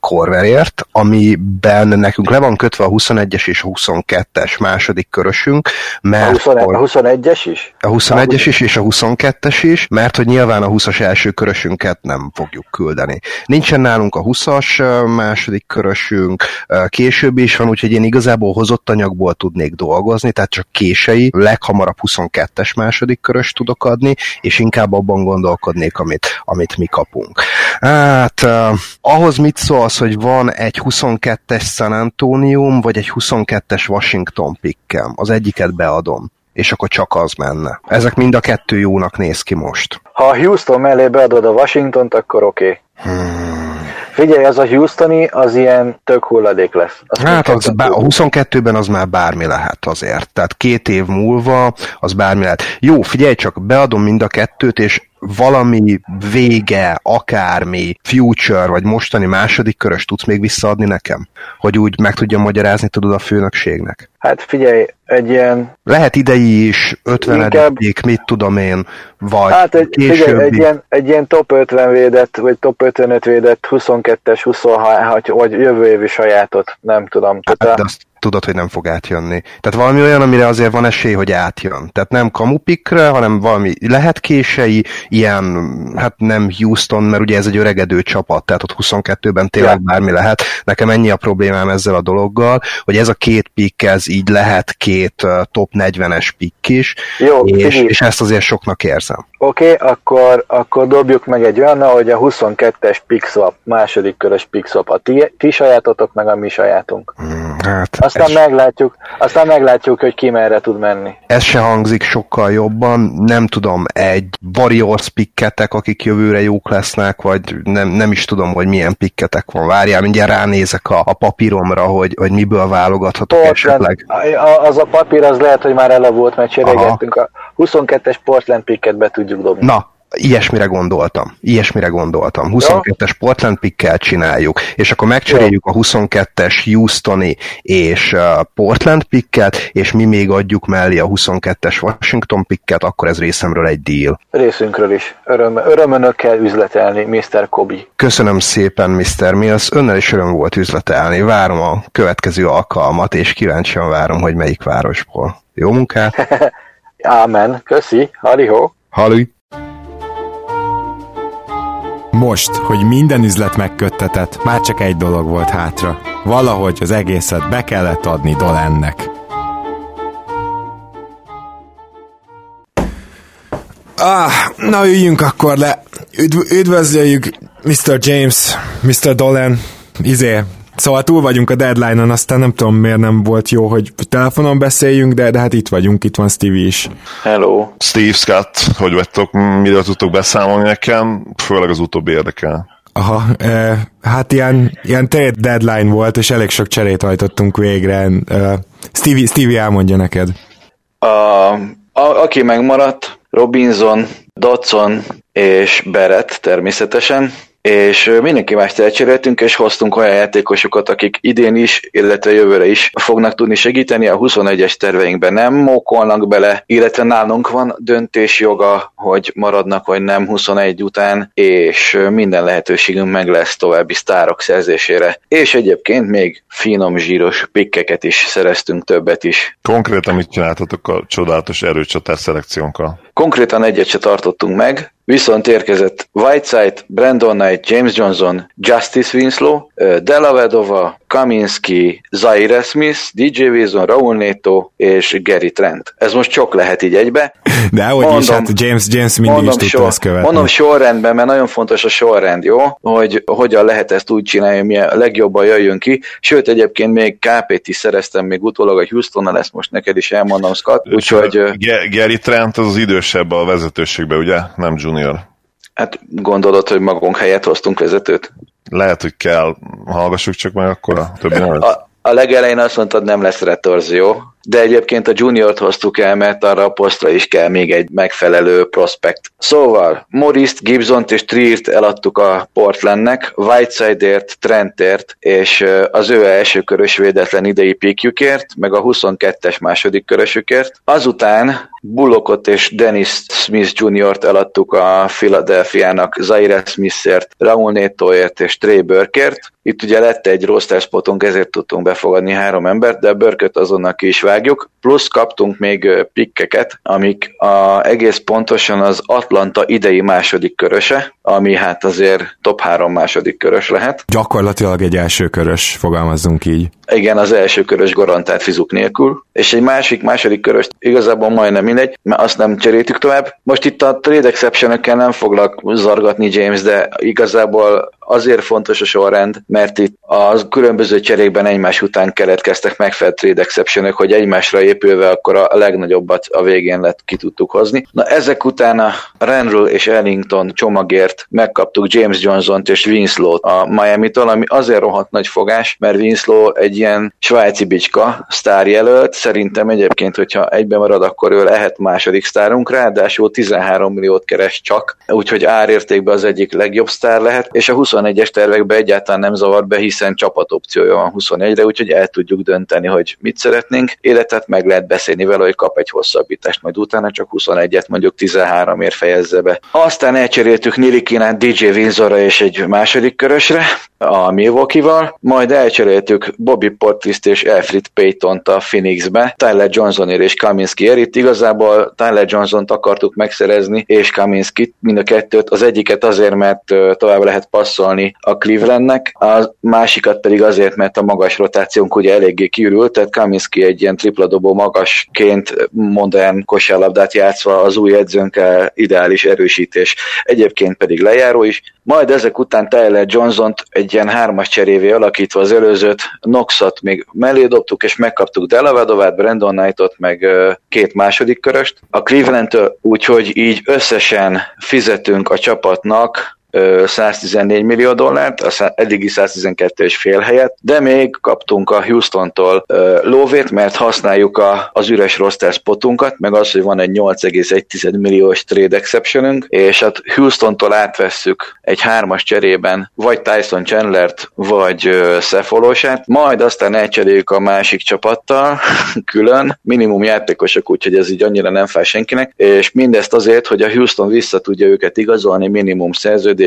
Corverért, amiben nekünk le van kötve a 21-es és a 22-es második körösünk, mert... A, 21-es is? A 21-es is és a 22-es is, mert hogy nyilván a 20-as első körösünket nem fogjuk küldeni. Nincsen nálunk a 20-as második körösünk, később is van, úgyhogy én igazából hozott anyagból tudnék dolgozni, tehát csak kései, leghamarabb 22-es második körös tudok adni, és inkább abban gondolkodnék, amit, amit mi kapunk. Hát, uh, ahhoz mit szólsz, hogy van egy 22-es San Antonium, vagy egy 22-es Washington pikkem? Az egyiket beadom és akkor csak az menne. Ezek mind a kettő jónak néz ki most. Ha a Houston mellé beadod a Washington-t, akkor oké. Okay. Hmm. Figyelj, az a Houstoni, az ilyen tök hulladék lesz. Azt hát az bá- a 22-ben az már bármi lehet azért. Tehát két év múlva az bármi lehet. Jó, figyelj csak, beadom mind a kettőt, és valami vége, akármi, future, vagy mostani második körös tudsz még visszaadni nekem? Hogy úgy meg tudjam magyarázni, tudod a főnökségnek? Hát figyelj, egy ilyen... Lehet idei is, 50 inkább... mit tudom én, vagy Hát egy, figyelj, egy, ilyen, egy ilyen top 50 védett, vagy top 55 védett 22-es, 26, vagy jövő évi sajátot, nem tudom. Hát, Tehát a... azt tudod, hogy nem fog átjönni. Tehát valami olyan, amire azért van esély, hogy átjön. Tehát nem kamupikre, hanem valami lehet kései, ilyen, hát nem Houston, mert ugye ez egy öregedő csapat, tehát ott 22-ben tényleg ja. bármi lehet. Nekem ennyi a problémám ezzel a dologgal, hogy ez a két pikk, ez így lehet két top 40-es pikk is, Jó, és, és ezt azért soknak érzem. Oké, okay, akkor, akkor dobjuk meg egy olyan, hogy a 22-es pixwap, második körös pixwap, a ti, ti sajátotok, meg a mi sajátunk. Hmm, hát aztán, ez... meglátjuk, aztán meglátjuk, hogy ki merre tud menni. Ez se hangzik sokkal jobban, nem tudom, egy Warriors pikketek, akik jövőre jók lesznek, vagy nem, nem is tudom, hogy milyen pikketek van. Várjál, mindjárt ránézek a, a papíromra, hogy, hogy miből válogathatok Portland, esetleg. Az a papír az lehet, hogy már elavult, mert cserégettünk. A 22-es Portland pikket be tudjuk dobni. Na, ilyesmire gondoltam. Ilyesmire gondoltam. 22-es Portland pickkel csináljuk, és akkor megcseréljük a 22-es Houstoni és Portland picket, és mi még adjuk mellé a 22-es Washington picket, akkor ez részemről egy deal. Részünkről is. Öröm, örömönökkel üzletelni, Mr. Kobi. Köszönöm szépen, Mr. Mills. Önnel is öröm volt üzletelni. Várom a következő alkalmat, és kíváncsian várom, hogy melyik városból. Jó munkát! [LAUGHS] Ámen. Köszi. Haliho. Hali. Most, hogy minden üzlet megköttetett, már csak egy dolog volt hátra. Valahogy az egészet be kellett adni Dolennek. Ah, na üljünk akkor le. Üdv- üdvözöljük Mr. James, Mr. Dolan, izé, Szóval túl vagyunk a deadline-on, aztán nem tudom miért nem volt jó, hogy telefonon beszéljünk, de, de hát itt vagyunk, itt van Steve is. Hello. Steve Scott, hogy vettek, miről tudtok beszámolni nekem? Főleg az utóbbi érdekel. Aha, e, hát ilyen, ilyen trade deadline volt, és elég sok cserét hajtottunk végre. E, Stevie, Stevie elmondja neked. A, a, aki megmaradt, Robinson, Dodson és Beret természetesen, és mindenki más elcseréltünk, és hoztunk olyan játékosokat, akik idén is, illetve jövőre is fognak tudni segíteni. A 21-es terveinkben nem mókolnak bele, illetve nálunk van döntésjoga, hogy maradnak vagy nem 21 után, és minden lehetőségünk meg lesz további sztárok szerzésére. És egyébként még finom zsíros pikkeket is szereztünk, többet is. Konkrétan mit csináltatok a csodálatos erőcsatás szelekciónkkal? Konkrétan egyet se tartottunk meg, Viszont érkezett Whiteside, Brandon Knight, James Johnson, Justice Winslow, ö, Della Vedova, Kaminski, Zaire Smith, DJ Wilson, Raul Neto és Gary Trent. Ez most csak lehet így egybe. De hogy is, hát James, James mindig is tudta sor, ezt követni. mondom sorrendben, mert nagyon fontos a sorrend, jó? Hogy hogyan lehet ezt úgy csinálni, hogy milyen legjobban jöjjön ki. Sőt, egyébként még KP-t is szereztem még utólag a Houstonnal, ezt most neked is elmondom, Scott. Úgyhogy Gary Trent az az idősebb a vezetőségbe, ugye? Nem junior. hát gondolod, hogy magunk helyett hoztunk vezetőt? Lehet, hogy kell. Hallgassuk csak meg akkor a többi nevet. A, a legelején azt mondtad, nem lesz retorzió, de egyébként a juniort hoztuk el, mert arra a posztra is kell még egy megfelelő prospekt. Szóval Morris-t, Gibson-t és Triert eladtuk a Portlandnek, Whiteside-ért, Trentért, és az ő első körös védetlen idei pikjükért, meg a 22-es második körösükért. Azután Bullockot és Dennis Smith Jr.-t eladtuk a Philadelphia-nak Zaire Smithért, Raul Netoért és Trey Burkért. Itt ugye lett egy roster spotunk, ezért tudtunk befogadni három embert, de a Burkert azonnal ki is vágjuk. Plusz kaptunk még pikkeket, amik a, egész pontosan az Atlanta idei második köröse, ami hát azért top három második körös lehet. Gyakorlatilag egy első körös, fogalmazzunk így. Igen, az első körös garantált fizuk nélkül, és egy másik, második körös igazából majdnem mindegy, mert azt nem cseréltük tovább. Most itt a trade exception nem foglak zargatni James, de igazából azért fontos a sorrend, mert itt a különböző cserékben egymás után keletkeztek megfelelő trade exception hogy egymásra épülve akkor a legnagyobbat a végén lett ki tudtuk hozni. Na ezek után a Renről és Ellington csomagért megkaptuk James Johnson-t és Winslow-t a Miami-tól, ami azért rohadt nagy fogás, mert Winslow egy ilyen svájci bicska, sztárjelölt, szerintem egyébként, hogyha egybe marad, akkor ő lehet második sztárunk, ráadásul 13 milliót keres csak, úgyhogy árértékben az egyik legjobb sztár lehet, és a 21-es tervekben egyáltalán nem zavar be, hiszen csapatopciója van 21-re, úgyhogy el tudjuk dönteni, hogy mit szeretnénk, életet meg lehet beszélni vele, hogy kap egy hosszabbítást, majd utána csak 21-et mondjuk 13 ér fejezze be. Aztán elcseréltük Nilikinát DJ Windsorra és egy második körösre, a Milwaukee-val, majd elcseréltük Bobby Portist és Alfred Payton-t a Phoenixbe, Tyler Johnsonért és Kaminskiért. Itt igazából Tyler Johnson-t akartuk megszerezni, és Kaminskit, mind a kettőt. Az egyiket azért, mert tovább lehet passzolni a Clevelandnek, a másikat pedig azért, mert a magas rotációnk ugye eléggé kiürült, tehát Kaminski egy ilyen tripla dobó magasként modern kosárlabdát játszva az új edzőnkkel ideális erősítés. Egyébként pedig lejáró is. Majd ezek után Tyler Johnson-t egy ilyen hármas cserévé alakítva az előzőt, Knoxot még mellé dobtuk, és megkaptuk Delavadovát, Brandon Knightot, meg két második köröst. A Cleveland-től úgyhogy így összesen fizetünk a csapatnak 114 millió dollárt, a szá- eddigi 112 és fél helyet, de még kaptunk a Houston-tól lóvét, mert használjuk a, az üres roster spotunkat, meg az, hogy van egy 8,1 milliós trade exceptionünk, és hát Houston-tól átvesszük egy hármas cserében vagy Tyson Chandlert, vagy Szefolósát, majd aztán elcseréljük a másik csapattal [LAUGHS] külön, minimum játékosok, úgyhogy ez így annyira nem fáj senkinek, és mindezt azért, hogy a Houston vissza tudja őket igazolni minimum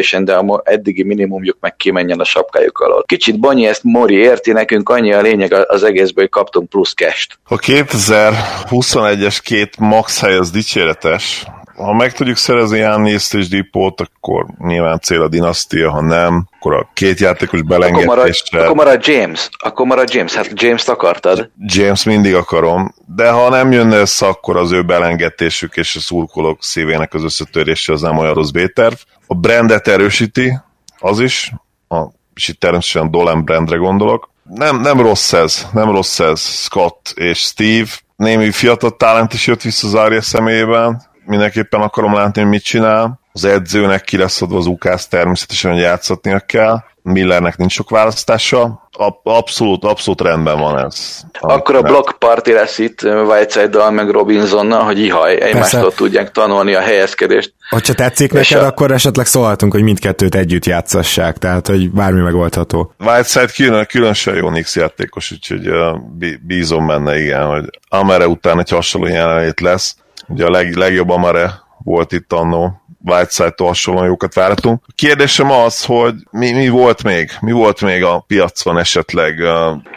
szerződésen, de a eddigi minimumjuk meg kimenjen a sapkájuk alól. Kicsit Banyi ezt Mori érti, nekünk annyi a lényeg az egészből, hogy kaptunk plusz cash A 2021-es két max hely az dicséretes. Ha meg tudjuk szerezni Jániszt és Dipót, akkor nyilván cél a dinasztia, ha nem, akkor a két játékos Akkor marad, belengedéssel. akkor marad James. Akkor marad James. Hát James-t akartad. James mindig akarom, de ha nem jönne össze, akkor az ő belengedésük és a szurkolók szívének az összetörése az nem olyan rossz B-terv. A brandet erősíti, az is, a, és itt természetesen Dolan brandre gondolok. Nem, nem rossz ez, nem rossz ez. Scott és Steve, némi fiatal talent is jött vissza az Arya személyében, mindenképpen akarom látni, hogy mit csinál. Az edzőnek ki lesz adva az ukász természetesen, hogy játszatnia kell. Millernek nincs sok választása. Abszolút, abszolút rendben van ez. Akkor a block party lesz itt Whiteside-dal, meg Robinsonnal, hogy ihaj, egymástól tudják tanulni a helyezkedést. Hogyha tetszik És neked, a- akkor esetleg szólhatunk, hogy mindkettőt együtt játszassák, tehát hogy bármi megoldható. Whiteside külön, különösen jó Nix játékos, úgyhogy bí- bízom benne, igen, hogy Amere után egy hasonló jelenlét lesz. Ugye a leg, legjobb Amere volt itt annó, Whiteside-tól hasonlóan jókat várhatunk. A kérdésem az, hogy mi, mi volt még? Mi volt még a piacon esetleg?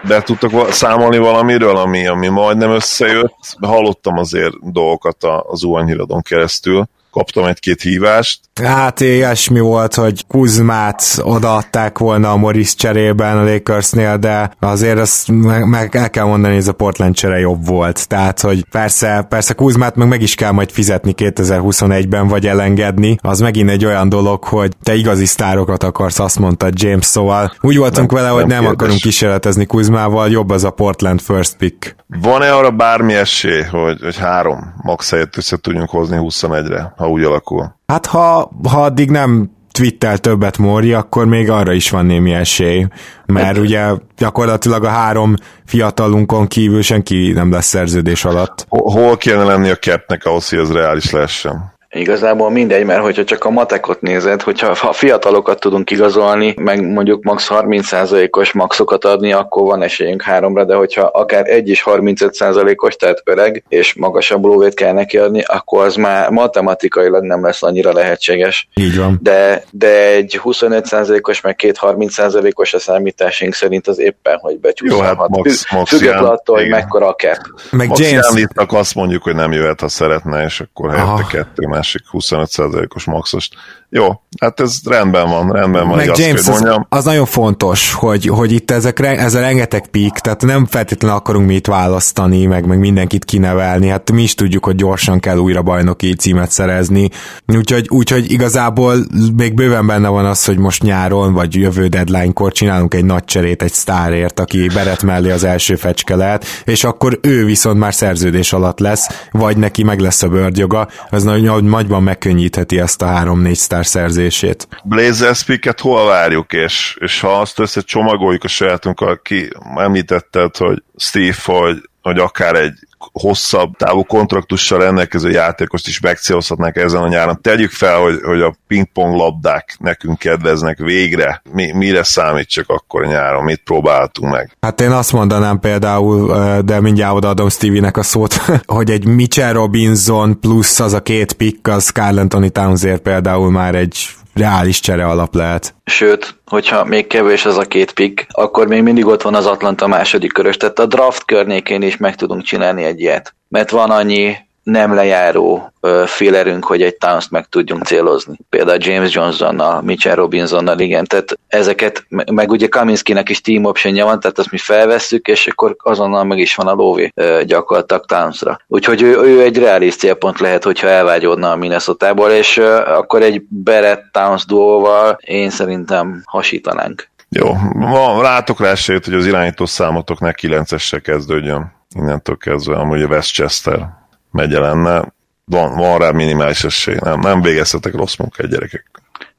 Be tudtak számolni valamiről, ami, ami majdnem összejött? Hallottam azért dolgokat az Uan híradon keresztül. Kaptam egy-két hívást. Hát ilyesmi volt, hogy Kuzmát odaadták volna a Morris cserében a Lakersnél, de azért azt meg, meg el kell mondani, hogy ez a Portland csere jobb volt. Tehát, hogy persze, persze Kuzmát meg meg is kell majd fizetni 2021-ben, vagy elengedni. Az megint egy olyan dolog, hogy te igazi sztárokat akarsz, azt mondta James, szóval úgy voltunk nem, vele, hogy nem, nem akarunk kísérletezni Kuzmával, jobb az a Portland first pick. Van-e arra bármi esély, hogy, hogy három max helyet össze tudjunk hozni 21-re, ha úgy alakul? Hát ha, ha addig nem twittel többet Mori, akkor még arra is van némi esély, mert hát, ugye gyakorlatilag a három fiatalunkon kívül senki nem lesz szerződés alatt. Hol kéne lenni a capnek ahhoz, hogy ez reális lehessen? Igazából mindegy, mert hogyha csak a matekot nézed, hogyha ha fiatalokat tudunk igazolni, meg mondjuk max 30%-os maxokat adni, akkor van esélyünk háromra, de hogyha akár egy is 35%-os, tehát öreg, és magasabb lóvét kell neki adni, akkor az már matematikailag nem lesz annyira lehetséges. Így van. De, de egy 25%-os, meg két 30%-os a számításunk szerint az éppen, hogy becsúszhat. Jó, hát max, max Független attól, hogy mekkora a cap. Meg max James... azt mondjuk, hogy nem jöhet, ha szeretne, és akkor helyette kettő másik 25%-os maxost. Jó, hát ez rendben van, rendben van. Meg James, az, az, nagyon fontos, hogy, hogy itt ezek, ez a rengeteg pík, tehát nem feltétlenül akarunk mi itt választani, meg, meg mindenkit kinevelni, hát mi is tudjuk, hogy gyorsan kell újra bajnoki címet szerezni, úgyhogy, úgyhogy igazából még bőven benne van az, hogy most nyáron, vagy jövő deadline-kor csinálunk egy nagy cserét egy sztárért, aki beret mellé az első fecske lehet, és akkor ő viszont már szerződés alatt lesz, vagy neki meg lesz a bőrgyoga, az nagyon nagyban megkönnyítheti ezt a három-négy sztár szerzését. Blazers picket hol várjuk, és, és ha azt összecsomagoljuk a sajátunkkal, ki említetted, hogy Steve, hogy, hogy akár egy hosszabb távú kontraktussal rendelkező játékost is megcélozhatnánk ezen a nyáron. Tegyük fel, hogy, hogy a pingpong labdák nekünk kedveznek végre. Mi, mire számítsak akkor nyáron? Mit próbáltunk meg? Hát én azt mondanám például, de mindjárt odaadom Stevie-nek a szót, [LAUGHS] hogy egy Mitchell Robinson plusz az a két pick, az Carl Anthony Townsért például már egy reális csere alap lehet. Sőt, hogyha még kevés az a két pick, akkor még mindig ott van az Atlanta második körös, tehát a draft környékén is meg tudunk csinálni egy ilyet. Mert van annyi nem lejáró félerünk, hogy egy towns meg tudjunk célozni. Például James Johnsonnal, Mitchell Robinsonnal, igen, tehát ezeket, meg ugye Kaminskinek is team optionja van, tehát azt mi felvesszük, és akkor azonnal meg is van a lóvé gyakorlatilag Townsra. Úgyhogy ő, ő egy reális célpont lehet, hogyha elvágyódna a minnesota és akkor egy Barrett Towns duóval én szerintem hasítanánk. Jó, van, látok rá esélyt, hogy az irányító számotok ne 9 kezdődjön innentől kezdve, amúgy a Westchester megye lenne, van, van rá minimális esély. Nem, nem végezhetek rossz munkát, gyerekek.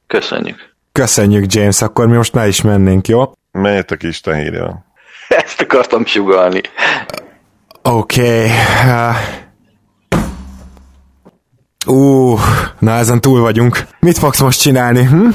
Köszönjük. Köszönjük, James, akkor mi most már is mennénk, jó? Menjetek Isten hírja. Ezt akartam sugalni. Oké. Okay. Uh, na ezen túl vagyunk. Mit fogsz most csinálni? Hm?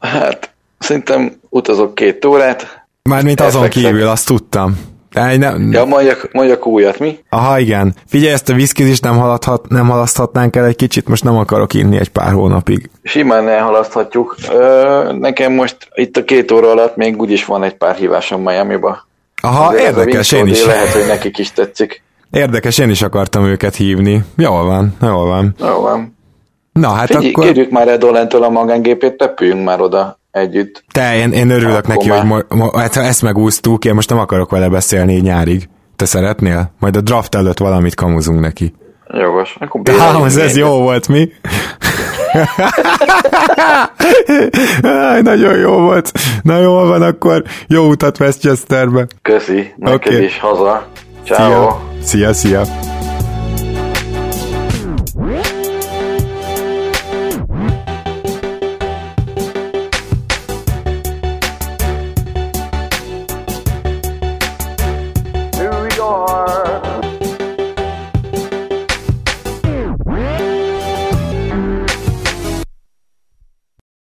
Hát, szerintem utazok két órát. Mármint azon kívül, azt tudtam. Nem... Ja, mondjak, mondjak újat, mi? Aha, igen. Figyelj, ezt a viszkit nem, haladhat, nem halaszthatnánk el egy kicsit, most nem akarok inni egy pár hónapig. Simán elhalaszthatjuk. Ö, nekem most itt a két óra alatt még úgyis van egy pár hívásom Miami-ba. Aha, Azért érdekes, én is. Lehet, hogy nekik is tetszik. Érdekes, én is akartam őket hívni. Jól van, jól van. Jól van. Na, hát Figyelj, akkor... Kérjük már Edolentől a magángépét, tepüljünk már oda együtt. Te, én, én örülök Akkor neki, hogy mo, mo, hát, ha ezt megúsztuk, én most nem akarok vele beszélni nyárig. Te szeretnél? Majd a draft előtt valamit kamuzunk neki. Jogos. Akkor Há, ez, ez jó volt, mi? Aj, nagyon jó volt. Na jó van, akkor jó utat Westchesterbe. Köszi, neked okay. is haza. Ciao. Szia, szia. szia.